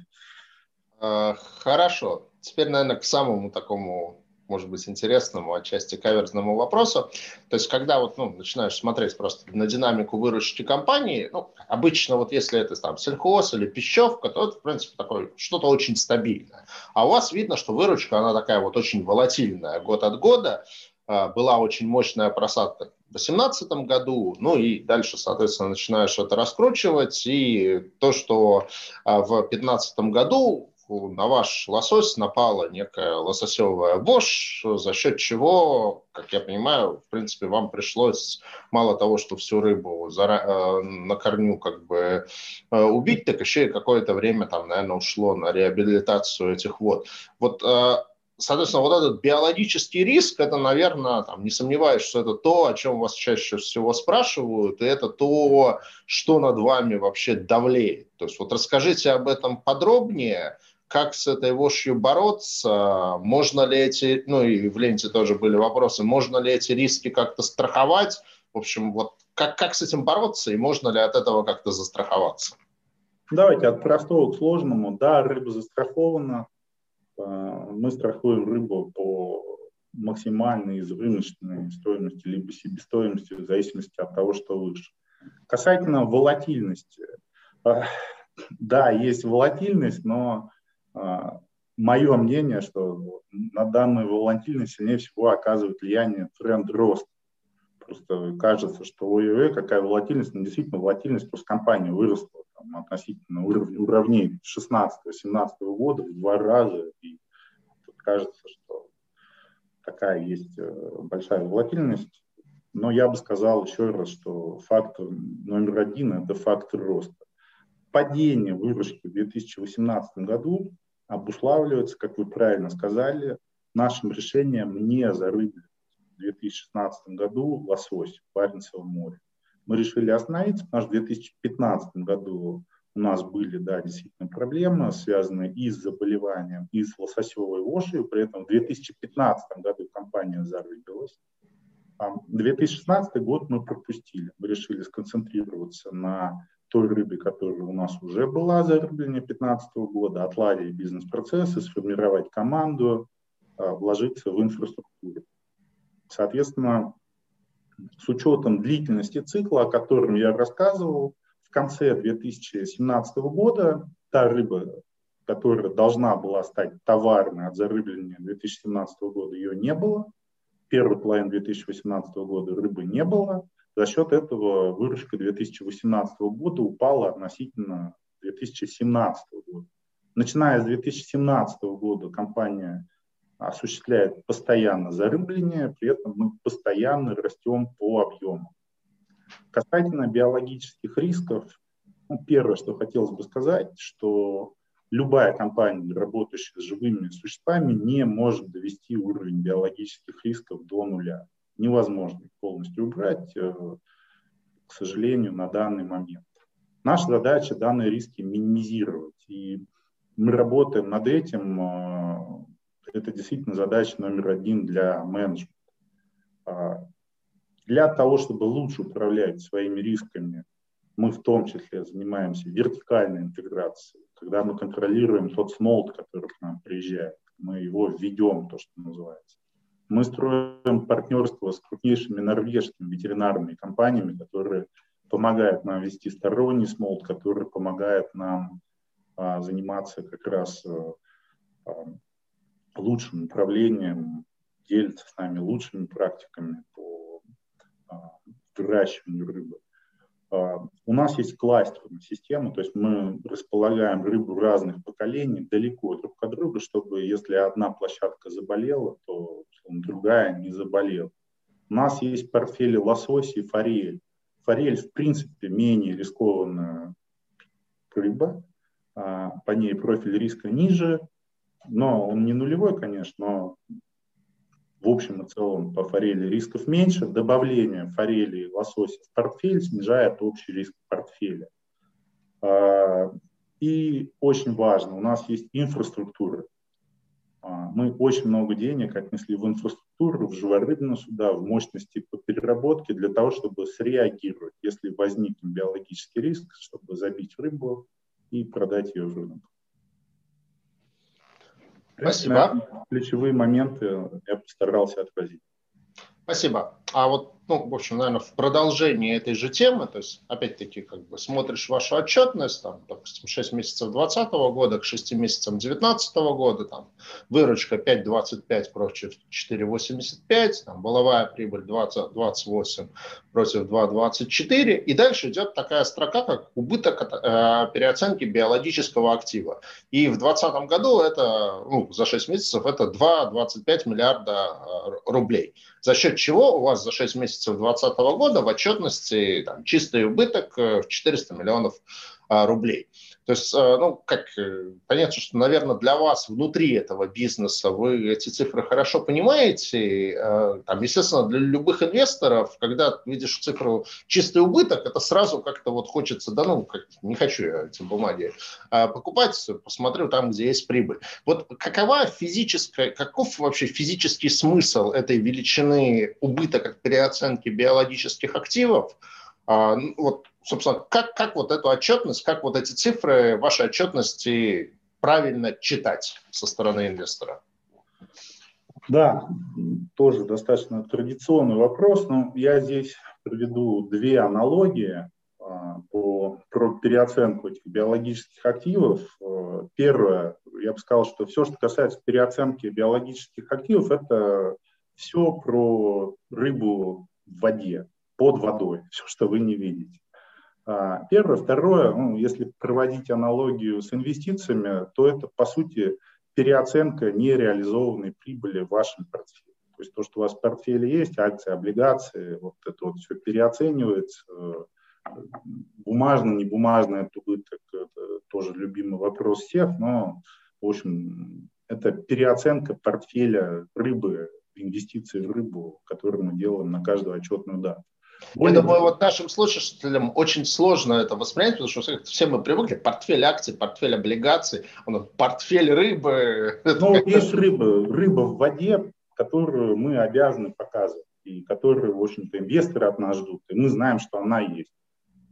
А, хорошо. Теперь, наверное, к самому такому, может быть, интересному, отчасти каверзному вопросу. То есть, когда вот, ну, начинаешь смотреть просто на динамику выручки компании, ну, обычно вот если это там сельхоз или пищевка, то это, в принципе, такое что-то очень стабильное. А у вас видно, что выручка, она такая вот очень волатильная год от года. А, была очень мощная просадка 2018 году, ну и дальше, соответственно, начинаешь это раскручивать, и то, что а, в 2015 году на ваш лосось напала некая лососевая вошь, за счет чего, как я понимаю, в принципе, вам пришлось мало того, что всю рыбу э, на корню как бы э, убить, так еще и какое-то время там, наверное, ушло на реабилитацию этих вод. Вот э, Соответственно, вот этот биологический риск, это, наверное, там, не сомневаюсь, что это то, о чем вас чаще всего спрашивают, и это то, что над вами вообще давлеет. То есть вот расскажите об этом подробнее, как с этой вошью бороться, можно ли эти, ну и в ленте тоже были вопросы, можно ли эти риски как-то страховать, в общем, вот как, как с этим бороться и можно ли от этого как-то застраховаться? Давайте от простого к сложному. Да, рыба застрахована, мы страхуем рыбу по максимальной из рыночной стоимости либо себестоимости в зависимости от того, что выше. Касательно волатильности. Э, да, есть волатильность, но э, мое мнение, что на данную волатильность сильнее всего оказывает влияние тренд роста. Просто кажется, что у ОЕВ какая волатильность, но действительно волатильность просто компания выросла там, относительно уровня, уровней 16-17 года в два раза. И кажется, что такая есть э, большая волатильность. Но я бы сказал еще раз, что фактор номер один – это фактор роста. Падение выручки в 2018 году обуславливается, как вы правильно сказали, нашим решением не зарыблить в 2016 году лосось в Баренцевом море. Мы решили остановиться, потому что в 2015 году у нас были, да, действительно проблемы, связанные и с заболеванием, и с лососевой вошью. При этом в 2015 году компания зарыбилась. 2016 год мы пропустили. Мы решили сконцентрироваться на той рыбе, которая у нас уже была зарыбление 2015 года, отладить бизнес-процессы, сформировать команду, а, вложиться в инфраструктуру. Соответственно, с учетом длительности цикла, о котором я рассказывал, в конце 2017 года та рыба, которая должна была стать товарной от зарыбления 2017 года, ее не было. Первый половин 2018 года рыбы не было. За счет этого выручка 2018 года упала относительно 2017 года. Начиная с 2017 года компания осуществляет постоянно зарыбление, при этом мы постоянно растем по объему. Касательно биологических рисков, Ну, первое, что хотелось бы сказать, что любая компания, работающая с живыми существами, не может довести уровень биологических рисков до нуля. Невозможно их полностью убрать, э, к сожалению, на данный момент. Наша задача данные риски минимизировать. И мы работаем над этим. Это действительно задача номер один для менеджмента. А, для того, чтобы лучше управлять своими рисками, мы в том числе занимаемся вертикальной интеграцией. Когда мы контролируем тот смолт, который к нам приезжает, мы его введем, то, что называется. Мы строим партнерство с крупнейшими норвежскими ветеринарными компаниями, которые помогают нам вести сторонний смолт, который помогает нам а, заниматься как раз а, лучшим управлением, делиться с нами лучшими практиками по а, выращиванию рыбы. А, у нас есть кластерная система, то есть мы располагаем рыбу разных поколений далеко друг от друга, чтобы если одна площадка заболела, то другая не заболела. У нас есть портфели лососи и форель. Форель, в принципе, менее рискованная рыба, а, по ней профиль риска ниже, но он не нулевой, конечно, но в общем и целом по форели рисков меньше. Добавление форели и лосося в портфель снижает общий риск портфеля. А, и очень важно, у нас есть инфраструктура. А, мы очень много денег отнесли в инфраструктуру, в живорыбные суда, в мощности по переработке для того, чтобы среагировать, если возникнет биологический риск, чтобы забить рыбу и продать ее в рынок. Спасибо. Ключевые моменты я постарался отразить. Спасибо. А вот ну, в общем, наверное, в продолжении этой же темы, то есть, опять-таки, как бы смотришь вашу отчетность, там, допустим, 6 месяцев 2020 года к 6 месяцам 2019 года, там, выручка 5,25 против 4,85, там, воловая прибыль 20, 28 против 2,24, и дальше идет такая строка, как убыток от, э, переоценки биологического актива. И в 2020 году это, ну, за 6 месяцев это 2,25 миллиарда э, рублей. За счет чего у вас за 6 месяцев месяцев 2020 года в отчетности там, чистый убыток э, в 400 миллионов а, рублей. То есть, э, ну, как э, понятно, что, наверное, для вас внутри этого бизнеса вы эти цифры хорошо понимаете. Там, естественно, для любых инвесторов, когда видишь цифру чистый убыток, это сразу как-то вот хочется, да ну, как, не хочу я эти бумаги покупать, посмотрю там, где есть прибыль. Вот какова физическая, каков вообще физический смысл этой величины убыток от переоценки биологических активов? А, вот собственно, как, как вот эту отчетность, как вот эти цифры вашей отчетности правильно читать со стороны инвестора? Да, тоже достаточно традиционный вопрос, но я здесь приведу две аналогии а, по, про переоценку этих биологических активов. А, первое, я бы сказал, что все, что касается переоценки биологических активов, это все про рыбу в воде, под водой, все, что вы не видите. А, первое. Второе, ну, если проводить аналогию с инвестициями, то это, по сути, переоценка нереализованной прибыли в вашем портфеле. То есть то, что у вас в портфеле есть, акции, облигации, вот это вот все переоценивается. Бумажно, не бумажно, это убыток, это тоже любимый вопрос всех, но, в общем, это переоценка портфеля рыбы, инвестиции в рыбу, которую мы делаем на каждую отчетную дату. Более Я думаю, вот нашим слушателям очень сложно это воспринять, потому что все мы привыкли, портфель акций, портфель облигаций, портфель рыбы. Ну, есть рыба, рыба в воде, которую мы обязаны показывать, и которую, в общем-то, инвесторы от нас ждут, и мы знаем, что она есть.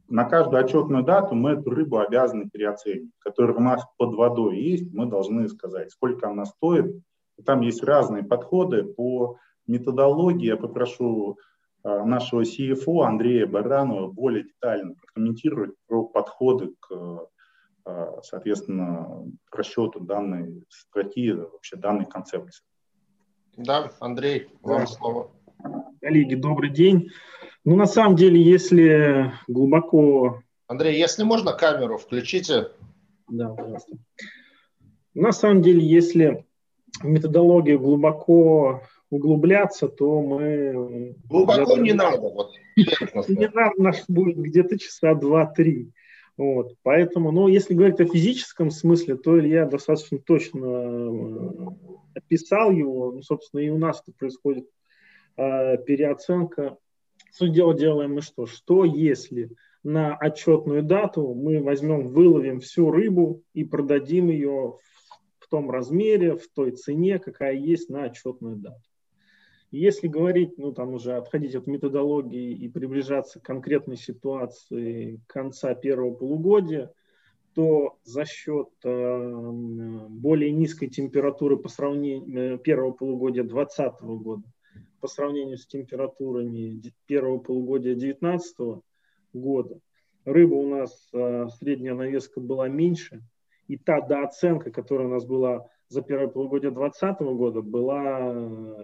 На каждую отчетную дату мы эту рыбу обязаны переоценить, которая у нас под водой есть, мы должны сказать, сколько она стоит. Там есть разные подходы по методологии. Я попрошу нашего CFO Андрея Баранова более детально прокомментировать про подходы к, э, соответственно, расчету данной статьи, вообще данной концепции. Да, Андрей, вам да. слово. Коллеги, добрый день. Ну, на самом деле, если глубоко... Андрей, если можно, камеру включите. Да, пожалуйста. На самом деле, если методология глубоко углубляться, то мы... Глубоко не надо. Вот, не надо, нас будет где-то часа два-три. Вот, поэтому, ну, если говорить о физическом смысле, то Илья достаточно точно э, описал его. Ну, собственно, и у нас это происходит э, переоценка. Суть дела делаем мы что? Что если на отчетную дату мы возьмем, выловим всю рыбу и продадим ее в том размере, в той цене, какая есть на отчетную дату. Если говорить, ну там уже отходить от методологии и приближаться к конкретной ситуации конца первого полугодия, то за счет э, более низкой температуры по сравнению э, первого полугодия 2020 года по сравнению с температурами первого полугодия 2019 года, рыба у нас э, средняя навеска была меньше, и та дооценка, которая у нас была за первое полугодие 2020 года была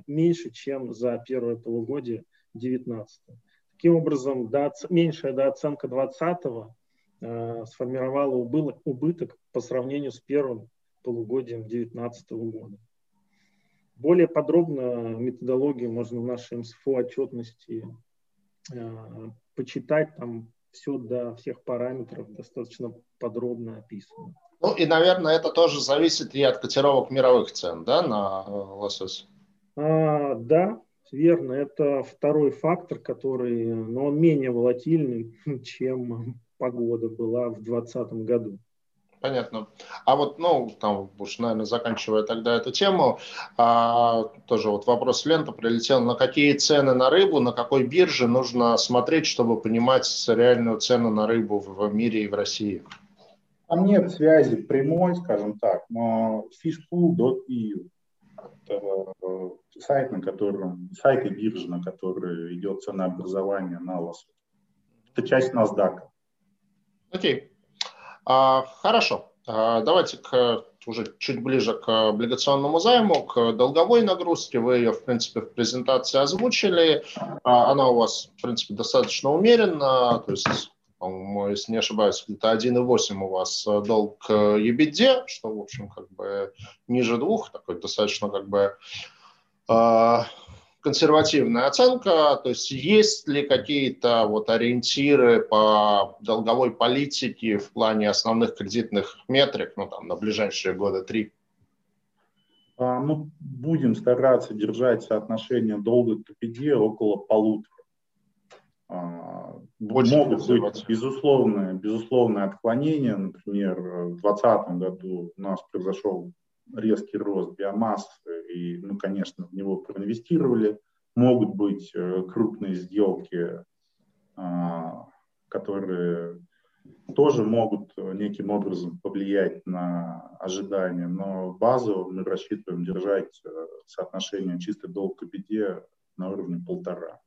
меньше, чем за первое полугодие 2019. Таким образом, дооц... меньшая дооценка 2020 э, сформировала убылок, убыток по сравнению с первым полугодием 2019 года. Более подробно методологию можно в нашей МСФО отчетности э, почитать, там все до всех параметров достаточно подробно описано. Ну и, наверное, это тоже зависит и от котировок мировых цен, да, на э, лосось? А, да, верно. Это второй фактор, который, но он менее волатильный, чем погода была в 2020 году. Понятно. А вот, ну, там, уж, наверное, заканчивая тогда эту тему, а, тоже вот вопрос лента прилетел, на какие цены на рыбу, на какой бирже нужно смотреть, чтобы понимать реальную цену на рыбу в мире и в России? Там нет связи прямой, скажем так, но fishpool.eu это э, сайт, на котором, сайт и биржа, на который идет ценообразование на лосось. Это часть NASDAQ. Окей. А, хорошо. А, давайте к, уже чуть ближе к облигационному займу, к долговой нагрузке. Вы ее, в принципе, в презентации озвучили. А, она у вас, в принципе, достаточно умеренна. То есть по-моему, если не ошибаюсь, где-то 1,8 у вас э, долг к EBITDA, что, в общем, как бы ниже двух, такой достаточно как бы э, консервативная оценка. То есть есть ли какие-то вот ориентиры по долговой политике в плане основных кредитных метрик, ну, там, на ближайшие года три? А, ну, будем стараться держать соотношение долга к EBITDA около полутора. Очень Могут быть безусловные, безусловные отклонения. Например, в 2020 году у нас произошел резкий рост биомассы, и мы, конечно, в него проинвестировали. Могут быть э, крупные сделки, а, которые тоже могут неким образом повлиять на ожидания, но базово мы рассчитываем держать э, соотношение чистый долг к беде на уровне полтора.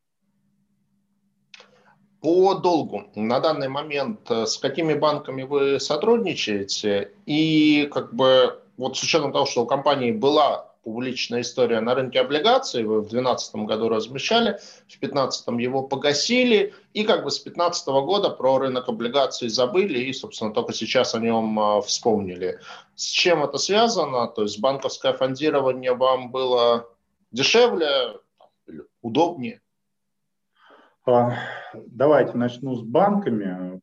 По долгу на данный момент э, с какими банками вы сотрудничаете? И как бы вот с учетом того, что у компании была публичная история на рынке облигаций, вы в 2012 году размещали, в 2015 его погасили, и как бы с 2015 года про рынок облигаций забыли, и, собственно, только сейчас о нем э, вспомнили. С чем это связано? То есть банковское фондирование вам было дешевле, удобнее? А, давайте начну с банками.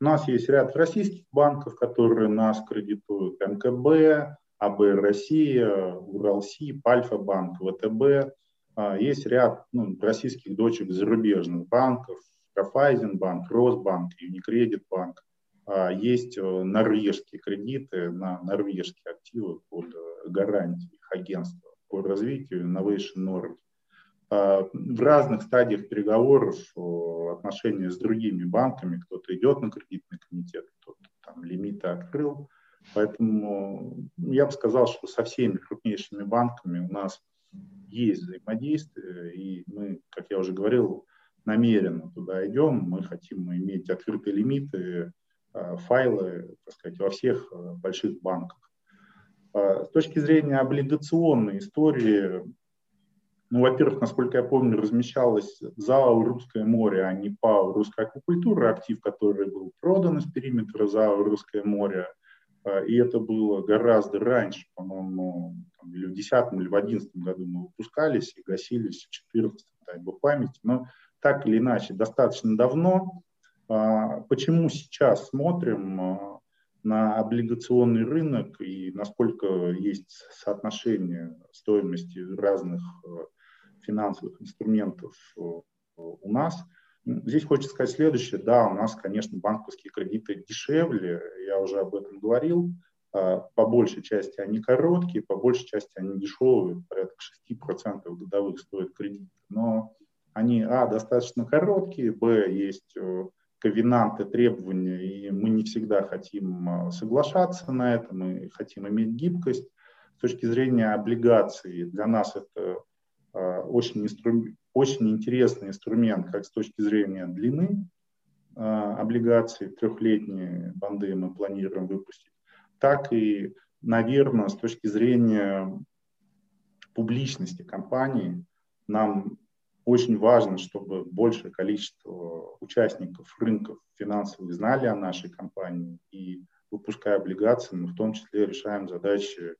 У нас есть ряд российских банков, которые нас кредитуют. МКБ, АБ Россия, Уралси, Пальфа-банк, ВТБ. А, есть ряд ну, российских дочек зарубежных банков, Рафайзенбанк, Росбанк, Юникредит банк. А, есть э, норвежские кредиты на норвежские активы под э, гарантией их агентства по развитию Innovation Nordic. А, в разных стадиях переговоров отношения с другими банками. Кто-то идет на кредитный комитет, кто-то там лимиты открыл. Поэтому я бы сказал, что со всеми крупнейшими банками у нас есть взаимодействие, и мы, как я уже говорил, намеренно туда идем. Мы хотим иметь открытые лимиты, а, файлы, так сказать, во всех а, больших банках. С точки зрения облигационной истории, ну, во-первых, насколько я помню, размещалась ЗАО «Русское море», а не ПАО «Русская аквакультура», актив, который был продан из периметра ЗАО «Русское море». А, и это было гораздо раньше, по-моему, или в 10 или в 11 году мы выпускались и гасились в 14 дай бог памяти. Но так или иначе, достаточно давно. Почему сейчас смотрим на облигационный рынок и насколько есть соотношение стоимости разных финансовых инструментов у нас. Здесь хочется сказать следующее. Да, у нас, конечно, банковские кредиты дешевле, я уже об этом говорил. А, по большей части они короткие, по большей части они дешевые, порядка 6% годовых стоит кредит. Но они, а, достаточно короткие, б, есть э, ковенанты, требования, и мы не всегда хотим а, соглашаться на это, мы хотим иметь гибкость. С точки зрения облигаций для нас это очень, инстру... очень интересный инструмент как с точки зрения длины облигаций, трехлетние банды мы планируем выпустить, так и, наверное, с точки зрения публичности компании, нам очень важно, чтобы большее количество участников рынков финансовых знали о нашей компании и выпуская облигации, мы в том числе решаем задачи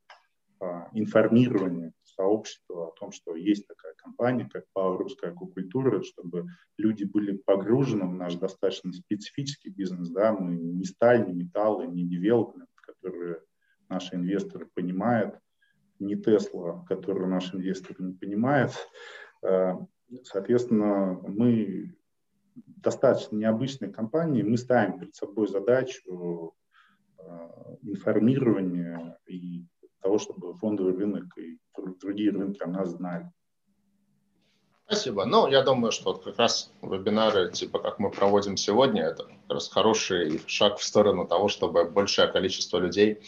а, информирования сообщества о том, что есть такая компания, как ПАО «Русская аквакультура», чтобы люди были погружены в наш достаточно специфический бизнес. Да? Мы не сталь, не металлы, не девелопмент, которые наши инвесторы понимают, не Тесла, которую наш инвестор не понимает. Э, соответственно, мы достаточно необычной компании, мы ставим перед собой задачу э, информирования и того, чтобы фондовый рынок и другие рынки о нас знали. Спасибо. Ну, я думаю, что вот как раз вебинары, типа как мы проводим сегодня, это как раз хороший шаг в сторону того, чтобы большее количество людей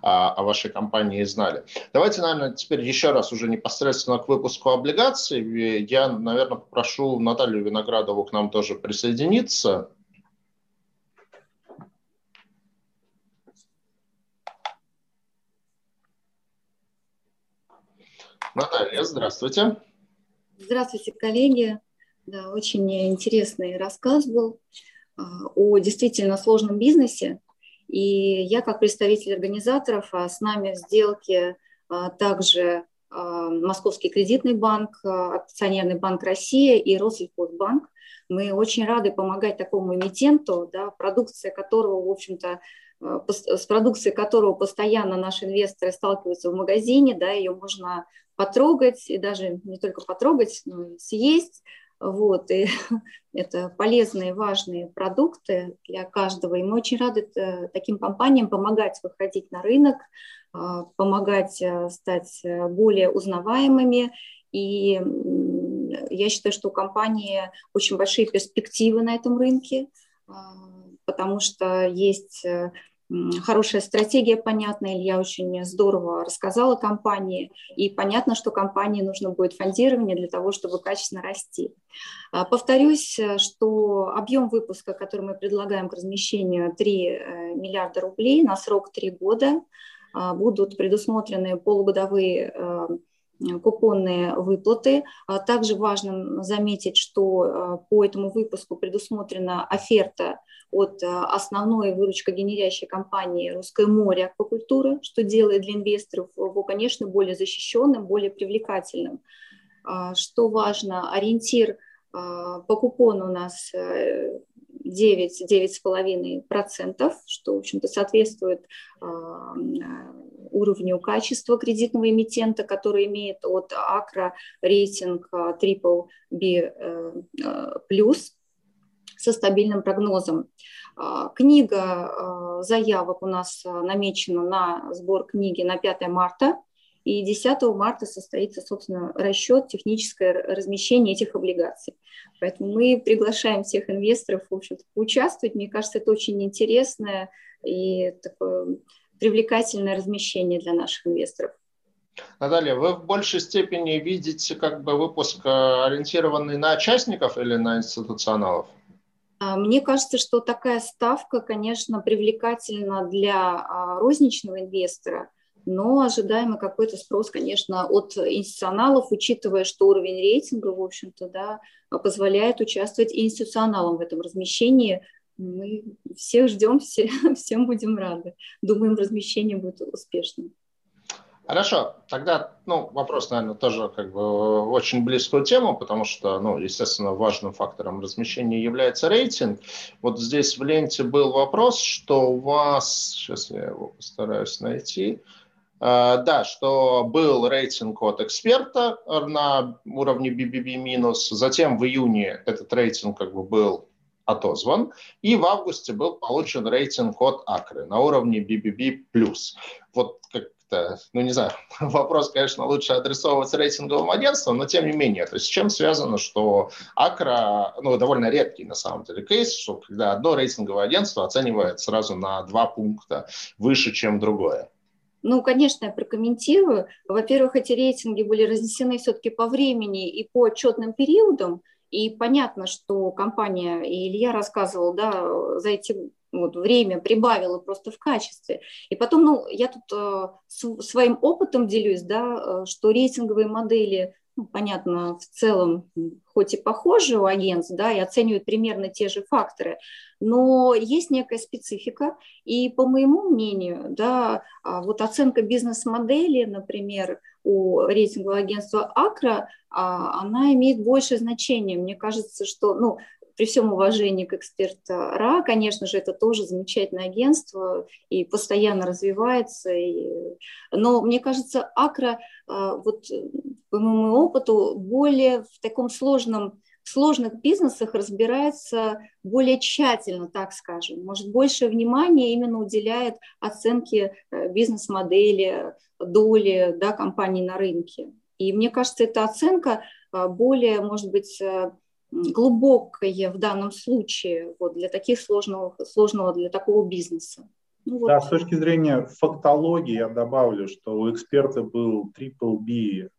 а, о вашей компании знали. Давайте, наверное, теперь еще раз уже непосредственно к выпуску облигаций. Я, наверное, попрошу Наталью Виноградову к нам тоже присоединиться. Наталья, здравствуйте. Здравствуйте, коллеги. Да, очень интересный рассказ был а, о действительно сложном бизнесе. И я, как представитель организаторов, а с нами в сделке а, также Московский кредитный банк, акционерный банк России и Россельхозбанк. Мы очень рады помогать такому эмитенту, да, продукция которого, в общем-то, с продукцией которого постоянно наши инвесторы сталкиваются в магазине, да, ее можно потрогать, и даже не только потрогать, но и съесть. Вот, и это полезные, важные продукты для каждого. И мы очень рады э, таким компаниям помогать выходить на рынок, а, помогать э, стать э, более узнаваемыми. И я считаю, что у компании очень большие перспективы на этом рынке, а, потому что есть хорошая стратегия понятная. Илья очень здорово рассказала компании, и понятно, что компании нужно будет фондирование для того, чтобы качественно расти. А, повторюсь, что объем выпуска, который мы предлагаем к размещению, 3 э, миллиарда рублей на срок 3 года. А, будут предусмотрены полугодовые э, купонные выплаты. А также важно заметить, что по этому выпуску предусмотрена оферта от э, основной выручкогенерящей компании «Русское море аквакультура», что делает для инвесторов его, конечно, более защищенным, более привлекательным. А, что важно, ориентир по купону у нас 9-9,5%, э, что, в общем-то, соответствует уровню качества кредитного эмитента, который имеет от АКРА рейтинг Triple B+, со стабильным прогнозом. А, книга заявок у нас намечена на сбор книги на 5 марта, и 10 марта состоится, собственно, расчет, техническое размещение этих облигаций. Поэтому мы приглашаем всех инвесторов, в общем-то, поучаствовать. Мне кажется, это очень интересное и такое привлекательное размещение для наших инвесторов. Наталья, вы в большей степени видите как бы выпуск ориентированный на участников или на институционалов? А, мне кажется, что такая ставка, конечно, привлекательна для а, розничного инвестора, но ожидаемый какой-то спрос, конечно, от институционалов, учитывая, что уровень рейтинга, в общем-то, да, позволяет участвовать институционалам в этом размещении. Мы всех ждем, все, всем будем рады. Думаем, размещение будет успешным. Хорошо, тогда ну, вопрос, наверное, тоже как бы очень близкую тему, потому что, ну, естественно, важным фактором размещения является рейтинг. Вот здесь в ленте был вопрос, что у вас, сейчас я его постараюсь найти, Uh, да, что был рейтинг от эксперта на уровне BBB-, затем в июне этот рейтинг как бы был отозван, и в августе был получен рейтинг от Акры на уровне BBB+. Вот как как-то, ну не знаю, вопрос, конечно, лучше адресовывать рейтинговым агентствам, но тем не менее, то есть с чем связано, что Акра, ну довольно редкий на самом деле кейс, что когда одно рейтинговое агентство оценивает сразу на два пункта выше, чем другое. Ну, конечно, я прокомментирую. Во-первых, эти рейтинги были разнесены все-таки по времени и по отчетным периодам. И понятно, что компания, и Илья рассказывал, да, за эти вот, время прибавила просто в качестве. И потом, ну, я тут э, с, своим опытом делюсь, да, э, что рейтинговые модели, ну, понятно, в целом, хоть и похожи у агентств, да, и оценивают примерно те же факторы, но есть некая специфика, и по моему мнению, да, а вот оценка бизнес-модели, например, у рейтингового агентства Акра, а, она имеет большее значение. Мне кажется, что, ну, при всем уважении к эксперта РА, конечно же, это тоже замечательное агентство и постоянно развивается. И... Но мне кажется, Акра, а, вот по моему опыту, более в таком сложном сложных бизнесах разбирается более тщательно, так скажем, может, больше внимания именно уделяет оценке э, бизнес-модели, доли да, компаний на рынке. И мне кажется, эта оценка а, более, может быть, э, глубокое в данном случае вот, для таких сложного, сложного для такого бизнеса. Ну, вот. Да, с точки зрения фактологии я добавлю, что у эксперта был triple B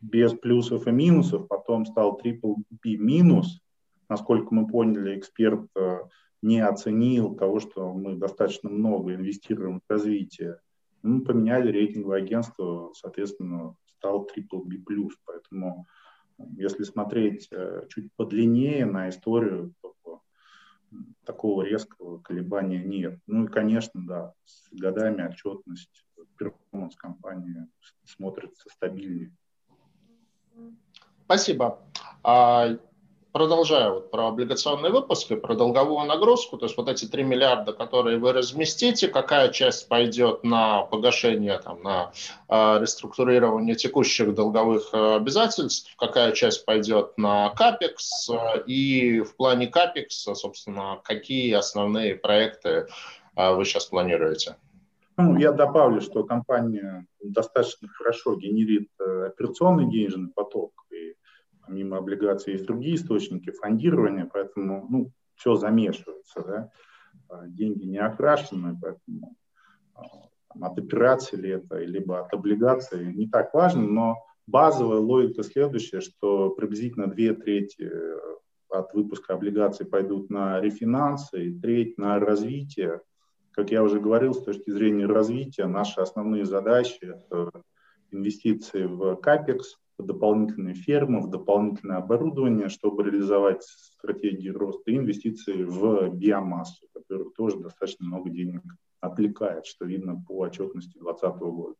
без плюсов и минусов, потом стал triple B минус. Насколько мы поняли, эксперт э, не оценил того, что мы достаточно много инвестируем в развитие. Мы поменяли рейтинговое агентство, соответственно, стал triple B+. Поэтому если смотреть э, чуть подлиннее на историю, то такого резкого колебания нет. Ну и, конечно, да, с годами отчетность перформанс компании смотрится стабильнее. Спасибо. А продолжая вот про облигационные выпуски, про долговую нагрузку, то есть вот эти 3 миллиарда, которые вы разместите, какая часть пойдет на погашение, там, на э, реструктурирование текущих долговых э, обязательств, какая часть пойдет на капекс, э, и в плане капекса, собственно, какие основные проекты э, вы сейчас планируете? Ну, я добавлю, что компания достаточно хорошо генерит э, операционный денежный поток, помимо облигаций есть другие источники фондирования, поэтому ну, все замешивается. Да? А, деньги не окрашены, поэтому а, от операции ли это, либо от облигаций не так важно, но базовая логика следующая, что приблизительно две трети э, от выпуска облигаций пойдут на рефинансы, и треть на развитие. Как я уже говорил, с точки зрения развития, наши основные задачи – это инвестиции в капекс, в дополнительные фермы, в дополнительное оборудование, чтобы реализовать стратегии роста и инвестиции в биомассу, которая тоже достаточно много денег отвлекает, что видно по отчетности 2020 года.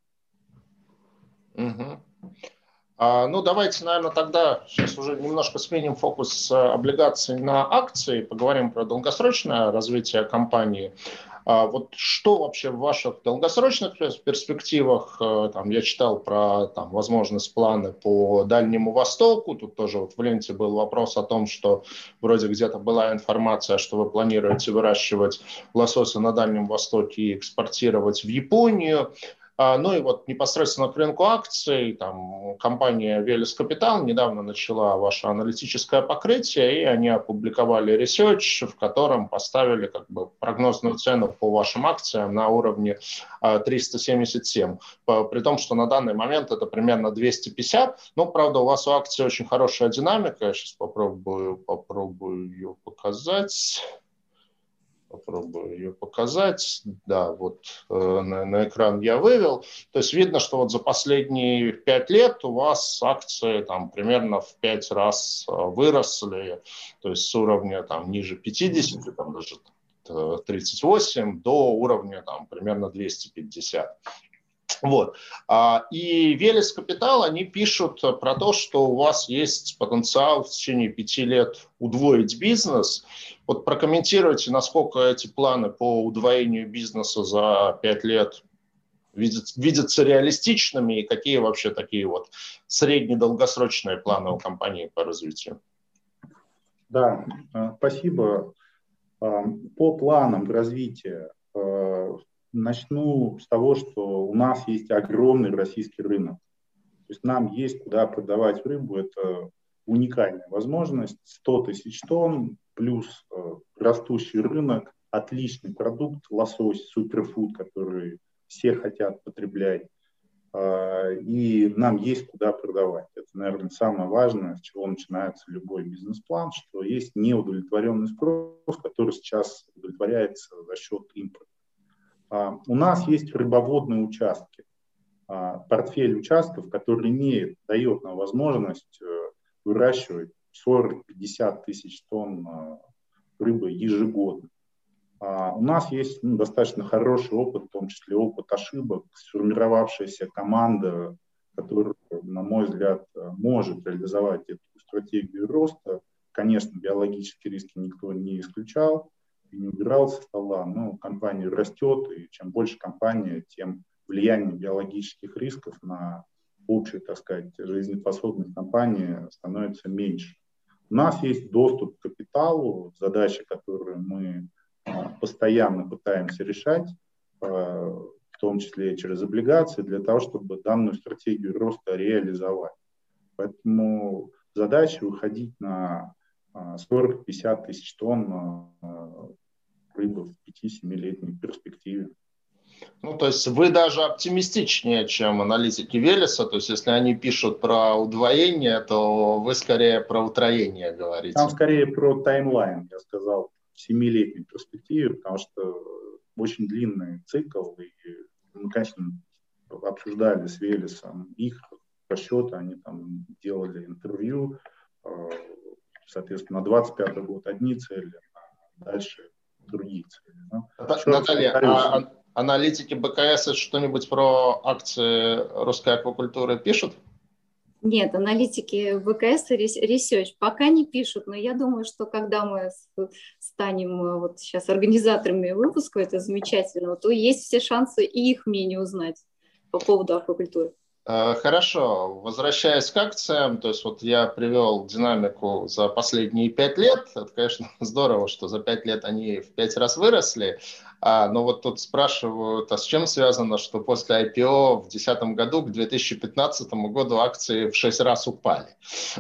Угу. А, ну, давайте, наверное, тогда сейчас уже немножко сменим фокус с облигаций на акции, поговорим про долгосрочное развитие компании. А вот что вообще в ваших долгосрочных перспективах, э, там, я читал про там, возможность планы по Дальнему Востоку, тут тоже вот в ленте был вопрос о том, что вроде где-то была информация, что вы планируете выращивать лосося на Дальнем Востоке и экспортировать в Японию. А, ну и вот непосредственно к рынку акций, там компания Велес Капитал недавно начала ваше аналитическое покрытие, и они опубликовали research, в котором поставили как бы прогнозную цену по вашим акциям на уровне 377, а, при том, что на данный момент это примерно 250. Ну, правда, у вас у акции очень хорошая динамика, я сейчас попробую, попробую ее показать попробую ее показать. Да, вот э, на, на экран я вывел. То есть видно, что вот за последние пять лет у вас акции там примерно в пять раз э, выросли, то есть с уровня там ниже 50, там даже 38 до уровня там примерно 250. Вот. А, и Велес Капитал, они пишут про то, что у вас есть потенциал в течение пяти лет удвоить бизнес. Вот прокомментируйте, насколько эти планы по удвоению бизнеса за пять лет видятся, реалистичными и какие вообще такие вот средне-долгосрочные планы у компании по развитию. Да, э, спасибо. Э, по планам развития э, начну с того, что у нас есть огромный российский рынок. То есть нам есть куда продавать рыбу. Это уникальная возможность. 100 тысяч тонн плюс растущий рынок, отличный продукт, лосось, суперфуд, который все хотят потреблять. А, и нам есть куда продавать. Это, наверное, самое важное, с чего начинается любой бизнес-план, что есть неудовлетворенный спрос, который сейчас удовлетворяется за счет импорта. А, у нас есть рыбоводные участки, а, портфель участков, который имеет, дает нам возможность э, выращивать 40-50 тысяч тонн рыбы ежегодно. А у нас есть ну, достаточно хороший опыт, в том числе опыт ошибок, сформировавшаяся команда, которая, на мой взгляд, может реализовать эту стратегию роста. Конечно, биологические риски никто не исключал и не убирал со стола, но компания растет, и чем больше компания, тем влияние биологических рисков на общую, так сказать, жизнеспособность компании становится меньше. У нас есть доступ к капиталу, задачи, которые мы постоянно пытаемся решать, э, в том числе через облигации, для того, чтобы данную стратегию роста реализовать. Поэтому задача выходить на 40-50 э, тысяч тонн э, рыбы в 5-7-летней перспективе. Ну, то есть вы даже оптимистичнее, чем аналитики Велеса. То есть если они пишут про удвоение, то вы скорее про утроение говорите. Там скорее про таймлайн, я сказал семилетней перспективе, потому что очень длинный цикл, и мы, конечно, обсуждали с Велесом их расчеты, они там делали интервью, э, соответственно, на 25 год одни цели, а дальше другие цели. Наталья, а, а аналитики БКС что-нибудь про акции русской аквакультуры пишут? Нет, аналитики ВКС и Research пока не пишут, но я думаю, что когда мы станем э, вот сейчас организаторами выпуска, это замечательно, то есть все шансы и их мнение узнать по поводу аквакультуры. Э, хорошо, возвращаясь к акциям, то есть вот я привел динамику за последние пять лет. Это, конечно, здорово, что за пять лет они в пять раз выросли. А, но вот тут спрашивают, а с чем связано, что после IPO в 2010 году к 2015 году акции в 6 раз упали.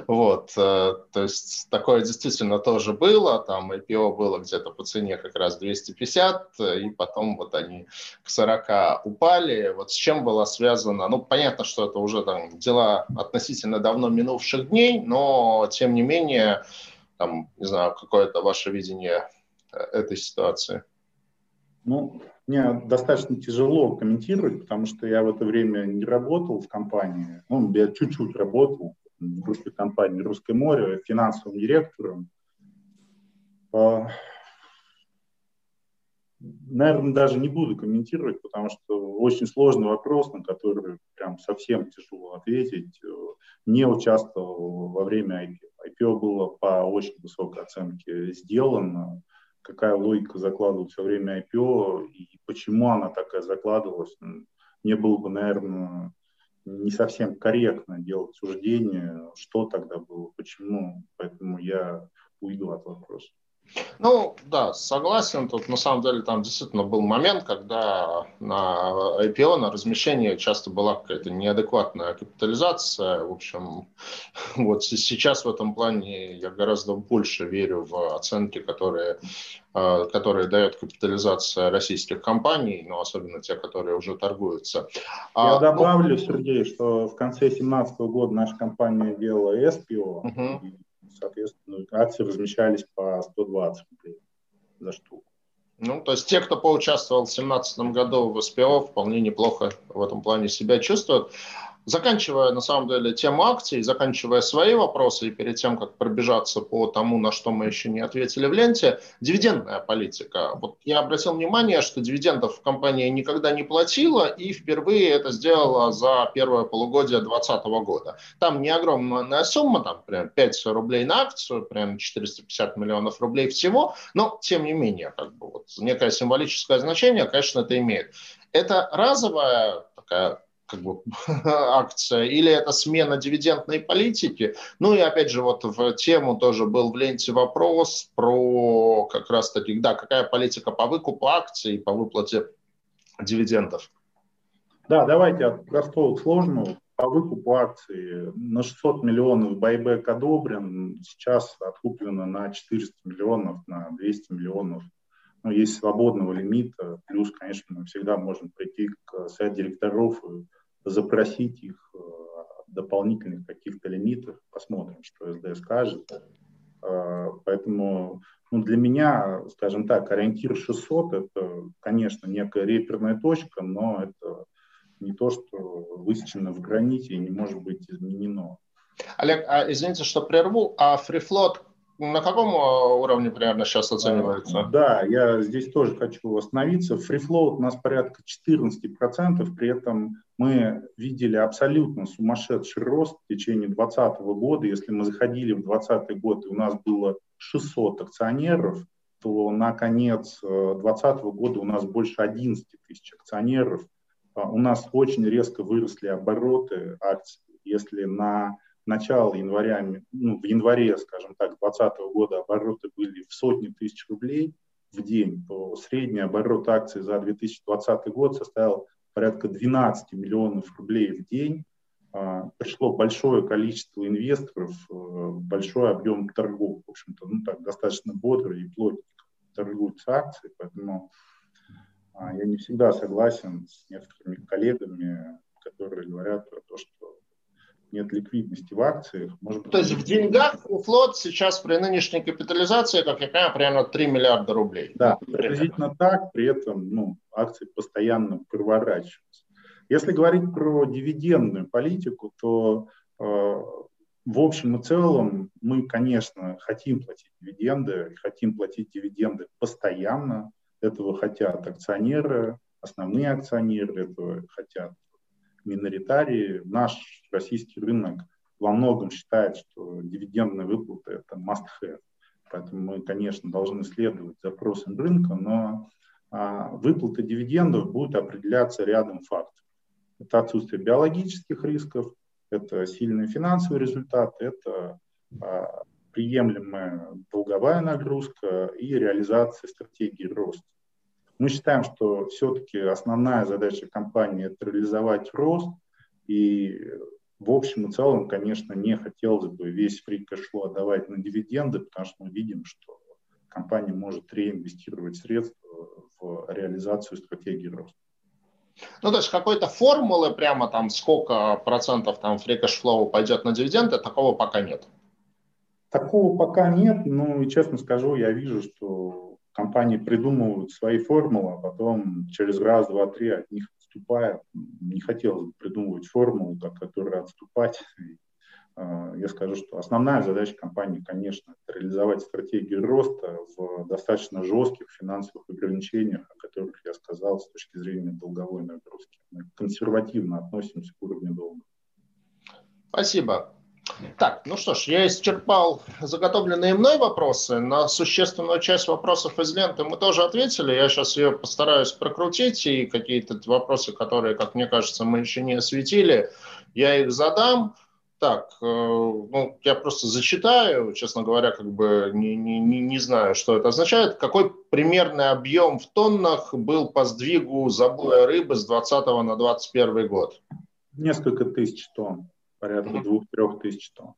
Вот, э, то есть такое действительно тоже было. Там IPO было где-то по цене как раз 250, и потом вот они к 40 упали. Вот с чем было связано? Ну, понятно, что это уже там дела относительно давно минувших дней, но тем не менее, там, не знаю, какое-то ваше видение э, этой ситуации. Ну, мне достаточно тяжело комментировать, потому что я в это время не работал в компании. Ну, я чуть-чуть работал в русской компании «Русское море» финансовым директором. А, наверное, даже не буду комментировать, потому что очень сложный вопрос, на который прям совсем тяжело ответить. Не участвовал во время IPO. IPO было по очень высокой оценке сделано какая логика закладывается во время IPO и почему она такая закладывалась, мне было бы, наверное, не совсем корректно делать суждение, что тогда было, почему, поэтому я уйду от вопроса. Ну, да, согласен. Тут на самом деле там действительно был момент, когда на IPO, на размещение часто была какая-то неадекватная капитализация. В общем, вот сейчас в этом плане я гораздо больше верю в оценки, которые, э, которые дает капитализация российских компаний, но особенно те, которые уже торгуются. А, я а, добавлю, ну, Сергей, что в конце 2017 года наша компания делала SPO, угу соответственно, акции размещались по 120 рублей за штуку. Ну, то есть те, кто поучаствовал в 2017 году в СПО, вполне неплохо в этом плане себя чувствуют. Заканчивая, на самом деле, тему акций, заканчивая свои вопросы и перед тем, как пробежаться по тому, на что мы еще не ответили в ленте, дивидендная политика. Вот я обратил внимание, что дивидендов компания никогда не платила и впервые это сделала за первое полугодие 2020 года. Там не огромная сумма, там прям 5 рублей на акцию, прям 450 миллионов рублей всего, но тем не менее, как бы вот некое символическое значение, конечно, это имеет. Это разовая такая как бы, акция, или это смена дивидендной политики. Ну и опять же, вот в тему тоже был в ленте вопрос про как раз таки, да, какая политика по выкупу акций, по выплате дивидендов. Да, давайте от простого к сложному. По выкупу акций на 600 миллионов байбек одобрен, сейчас откуплено на 400 миллионов, на 200 миллионов. Ну, есть свободного лимита, плюс, конечно, мы всегда можем прийти к совет директоров и запросить их э, дополнительных каких-то лимитов, посмотрим, что СД скажет. Э, поэтому ну, для меня, скажем так, ориентир 600 – это, конечно, некая реперная точка, но это не то, что высечено в граните и не может быть изменено. Олег, а извините, что прерву, а фрифлот на каком а, уровне примерно сейчас оценивается? Да, я здесь тоже хочу остановиться. Фрифлоут у нас порядка 14%, при этом мы видели абсолютно сумасшедший рост в течение 2020 года. Если мы заходили в 2020 год, и у нас было 600 акционеров, то на конец 2020 э, года у нас больше 11 тысяч акционеров. А у нас очень резко выросли обороты акций. Если на начала января, ну, в январе, скажем так, 2020 года обороты были в сотни тысяч рублей в день, то средний оборот акций за 2020 год составил порядка 12 миллионов рублей в день. А, пришло большое количество инвесторов, э, большой объем торгов. В общем-то, ну так, достаточно бодро и плотненько торгуются акции, поэтому а, я не всегда согласен с некоторыми коллегами, которые говорят про то, что нет ликвидности в акциях. Может быть, То есть в деньгах у флот сейчас при нынешней капитализации, как я понимаю, примерно 3 миллиарда рублей. Да, приблизительно так, при этом ну, акции постоянно проворачиваются. Если говорить про дивидендную политику, то э, в общем и целом мы, конечно, хотим платить дивиденды, хотим платить дивиденды постоянно. Этого хотят акционеры, основные акционеры, этого хотят миноритарии, наш российский рынок во многом считает, что дивидендные выплаты – это must-have. Поэтому мы, конечно, должны следовать запросам рынка, но а, выплаты дивидендов будут определяться рядом факторов. Это отсутствие биологических рисков, это сильный финансовый результат, это а, приемлемая долговая нагрузка и реализация стратегии роста. Мы считаем, что все-таки основная задача компании – это реализовать рост, и в общем и целом, конечно, не хотелось бы весь free cash flow отдавать на дивиденды, потому что мы видим, что компания может реинвестировать средства в реализацию стратегии роста. Ну, то есть какой-то формулы прямо там сколько процентов там free cash flow пойдет на дивиденды, такого пока нет. Такого пока нет, но, честно скажу, я вижу, что компании придумывают свои формулы, а потом через раз, два, три от них отступают. Не хотелось бы придумывать формулу, от которой отступать. А, я скажу, что основная задача компании, конечно, это реализовать стратегию роста в достаточно жестких финансовых ограничениях, о которых я сказал с точки зрения долговой нагрузки. Мы консервативно относимся к уровню долга. Спасибо. Так, ну что ж, я исчерпал заготовленные мной вопросы. На существенную часть вопросов из ленты мы тоже ответили. Я сейчас ее постараюсь прокрутить, и какие-то вопросы, которые, как мне кажется, мы еще не осветили, я их задам. Так, э, ну, я просто зачитаю, честно говоря, как бы не, не, не знаю, что это означает. Какой примерный объем в тоннах был по сдвигу забоя рыбы с 20 на 21 год? Несколько тысяч тонн порядка двух-трех тысяч тонн.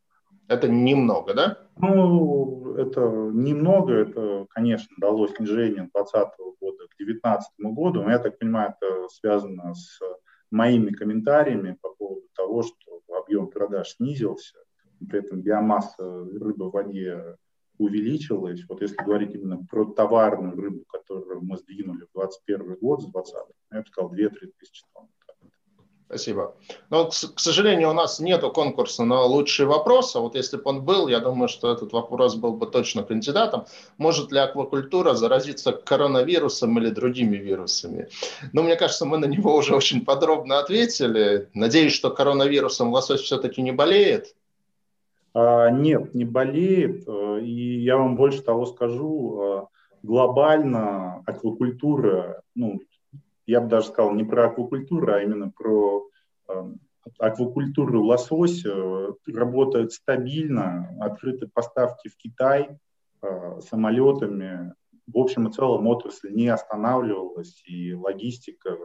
Это немного, да? Ну, это немного, это, конечно, дало снижение 2020 года к 2019 году, но я так понимаю, это связано с моими комментариями по поводу того, что объем продаж снизился, при этом биомасса рыбы в воде увеличилась. Вот если говорить именно про товарную рыбу, которую мы сдвинули в 2021 год с 2020, я бы сказал 2-3 тысячи тонн. Спасибо. Но, к, сожалению, у нас нет конкурса на лучший вопрос. А вот если бы он был, я думаю, что этот вопрос был бы точно кандидатом. Может ли аквакультура заразиться коронавирусом или другими вирусами? Ну, мне кажется, мы на него уже очень подробно ответили. Надеюсь, что коронавирусом лосось все-таки не болеет. А, нет, не болеет. Э, и я вам больше того скажу. Э, глобально аквакультура, ну, я бы даже сказал не про аквакультуру, а именно про э, аквакультуру лосося, работает стабильно, открыты поставки в Китай э, самолетами. В общем и целом отрасль не останавливалась, и логистика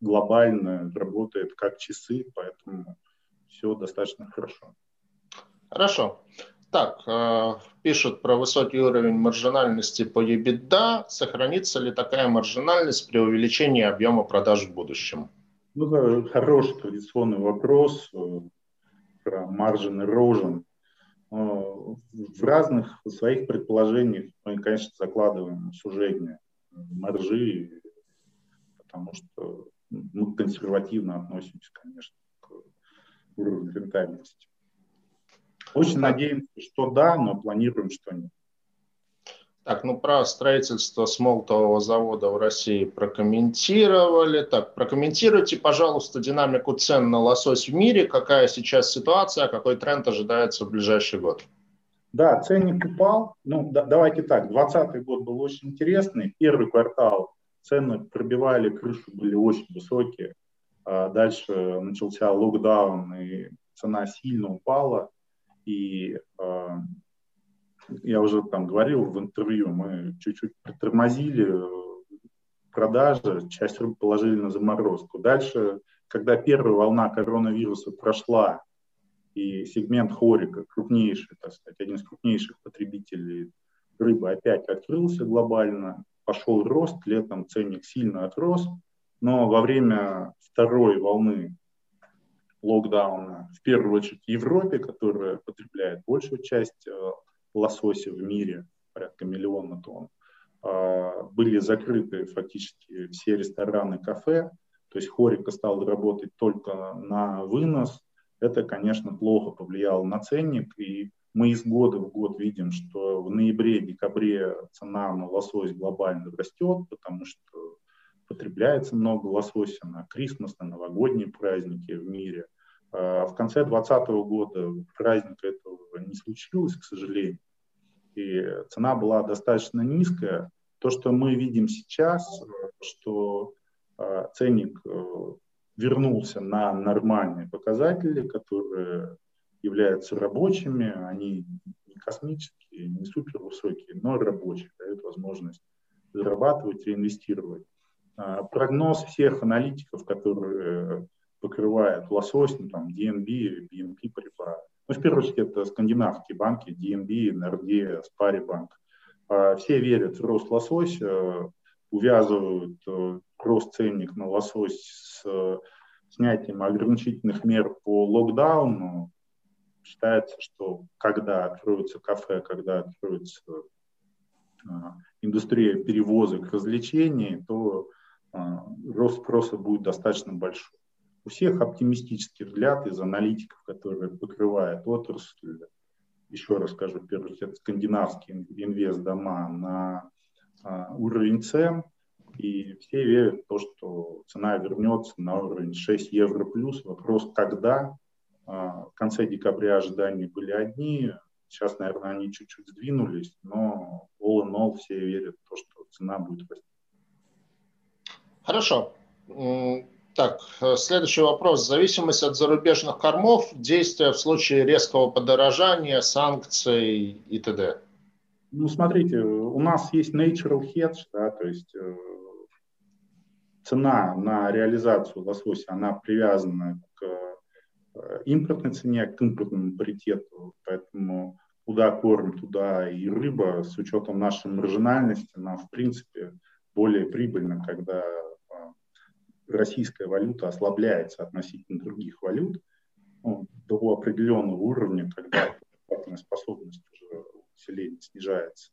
глобально работает как часы, поэтому все достаточно хорошо. Хорошо. Так, э, пишут про высокий уровень маржинальности по EBITDA. Сохранится ли такая маржинальность при увеличении объема продаж в будущем? Ну, это хороший традиционный вопрос э, про margin erosion. Э, в разных своих предположениях мы, конечно, закладываем сужение маржи, потому что мы консервативно относимся, конечно, к уровню рентабельности. Очень надеемся, что да, но планируем, что нет. Так, ну про строительство смолтового завода в России прокомментировали. Так, прокомментируйте, пожалуйста, динамику цен на лосось в мире. Какая сейчас ситуация, какой тренд ожидается в ближайший год? Да, ценник упал. Ну, да, давайте так, 2020 год был очень интересный. Первый квартал цены пробивали крышу, были очень высокие. А дальше начался локдаун, и цена сильно упала. И э, я уже там говорил в интервью, мы чуть-чуть притормозили э, продажи, часть рыб положили на заморозку. Дальше, когда первая волна коронавируса прошла, и сегмент хорика, крупнейший, так сказать, один из крупнейших потребителей рыбы опять открылся глобально, пошел рост, летом ценник сильно отрос, но во время второй волны локдауна, в первую очередь в Европе, которая потребляет большую часть э, лосося в мире, порядка миллиона тонн, а, были закрыты фактически все рестораны, кафе, то есть хорика стал работать только на вынос. Это, конечно, плохо повлияло на ценник, и мы из года в год видим, что в ноябре-декабре цена на лосось глобально растет, потому что потребляется много лосося на Крисмас, на новогодние праздники в мире. А в конце 2020 года праздника этого не случилось, к сожалению, и цена была достаточно низкая. То, что мы видим сейчас, что а, ценник э, вернулся на нормальные показатели, которые являются рабочими, они не космические, не супер высокие, но рабочие, дают возможность зарабатывать, реинвестировать. А, прогноз всех аналитиков, которые покрывает лосось, ну, там, DNB, BNP Paribas. Ну, в первую очередь, это скандинавские банки, DNB, Sparibank. А, все верят в рост лосося, увязывают э, рост ценник на лосось с э, снятием ограничительных мер по локдауну. Считается, что когда откроются кафе, когда откроется а, индустрия перевозок развлечений, то рост спроса будет достаточно большой. У всех оптимистический взгляд из аналитиков, которые покрывают отрасль. Еще раз скажу, в первую очередь, скандинавские инвест-дома на а, уровень цен. И все верят в то, что цена вернется на уровень 6 евро плюс. Вопрос, когда. А, в конце декабря ожидания были одни, сейчас, наверное, они чуть-чуть сдвинулись, но all in all все верят в то, что цена будет расти. Хорошо. Так, э, следующий вопрос. Зависимость от зарубежных кормов, действия в случае резкого подорожания, санкций и т.д. Ну, смотрите, у нас есть natural hedge, да, то есть э, цена на реализацию лосося, она привязана к э, импортной цене, к импортному паритету, поэтому куда корм, туда и рыба, с учетом нашей маржинальности, нам, в принципе, более прибыльно, когда российская валюта ослабляется относительно других валют ну, до определенного уровня, когда покупательная способность уже населения снижается.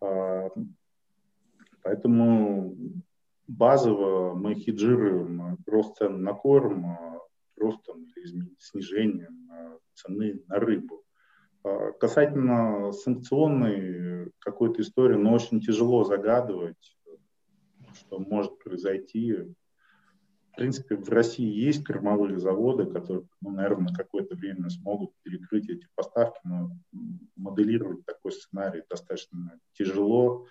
А, поэтому базово мы хеджируем рост цен на корм ростом или снижением цены на рыбу. Касательно санкционной какой-то истории, но очень тяжело загадывать, что может произойти. В принципе, в России есть кормовые заводы, которые, ну, наверное, на какое-то время смогут перекрыть эти поставки, но моделировать такой сценарий достаточно тяжело.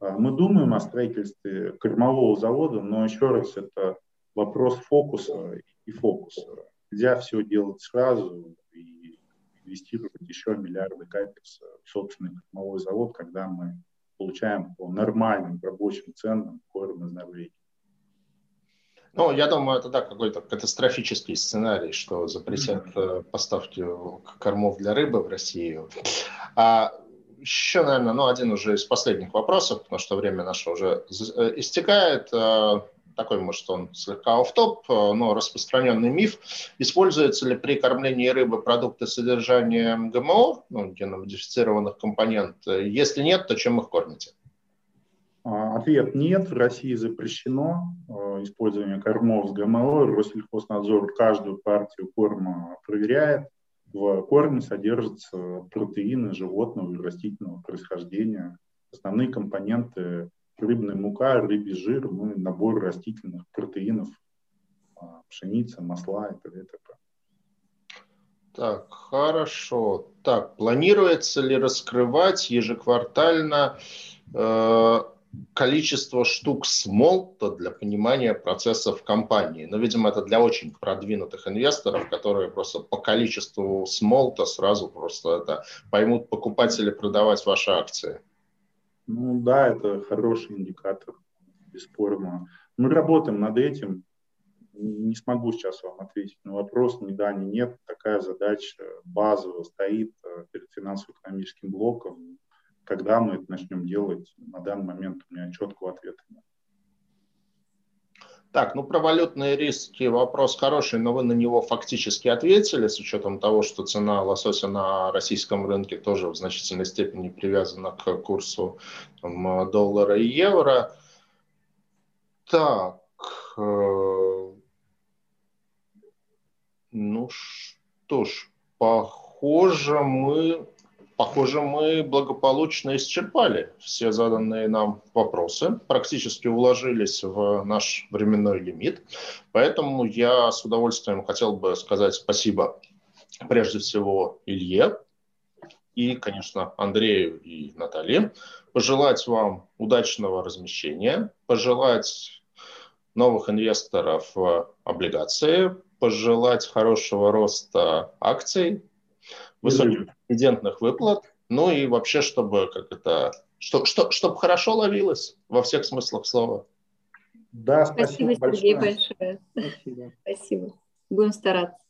А, мы думаем о строительстве кормового завода, но еще раз, это вопрос фокуса и фокуса. Нельзя все делать сразу и инвестировать еще миллиарды капекс в собственный кормовой завод, когда мы получаем по нормальным рабочим ценам корм из Норвегии. Ну, я думаю, это да, какой-то катастрофический сценарий, что запретят mm-hmm. поставки кормов для рыбы в Россию. А еще, наверное, ну, один уже из последних вопросов, потому что время наше уже э, истекает. Э, такой, может, он слегка оф-топ, но распространенный миф. Используются ли при кормлении рыбы продукты с содержанием ГМО, ну, геномодифицированных компонент? Если нет, то чем их кормите? А, ответ нет. В России запрещено э, использование кормов с ГМО. Россельхознадзор каждую партию корма проверяет. В корме содержатся протеины животного и растительного происхождения. Основные компоненты рыбная мука, рыбий жир, ну и набор растительных протеинов, а, пшеница, масла и т.д. Так, хорошо. Так, планируется ли раскрывать ежеквартально э, количество штук смолта для понимания процессов компании. Но, видимо, это для очень продвинутых инвесторов, которые просто по количеству смолта сразу просто это поймут покупатели продавать ваши акции. Ну да, это хороший индикатор, бесспорно. Мы работаем над этим. Не смогу сейчас вам ответить на вопрос, ни да, ни нет. Такая задача базово стоит перед финансово-экономическим блоком когда мы это начнем делать, на данный момент у меня четкого ответа нет. Так, ну про валютные риски вопрос хороший, но вы на него фактически ответили, с учетом того, что цена лосося на российском рынке тоже в значительной степени привязана к курсу там, доллара и евро. Так, э, ну что ж, похоже, мы Похоже, мы благополучно исчерпали все заданные нам вопросы, практически уложились в наш временной лимит. Поэтому я с удовольствием хотел бы сказать спасибо прежде всего Илье и, конечно, Андрею и Наталье. Пожелать вам удачного размещения, пожелать новых инвесторов облигации, пожелать хорошего роста акций, высоких дивидендных выплат, ну и вообще, чтобы как это, что, что, чтобы хорошо ловилось во всех смыслах слова. Да, спасибо, спасибо Сергей большое. большое. Спасибо. спасибо. Будем стараться.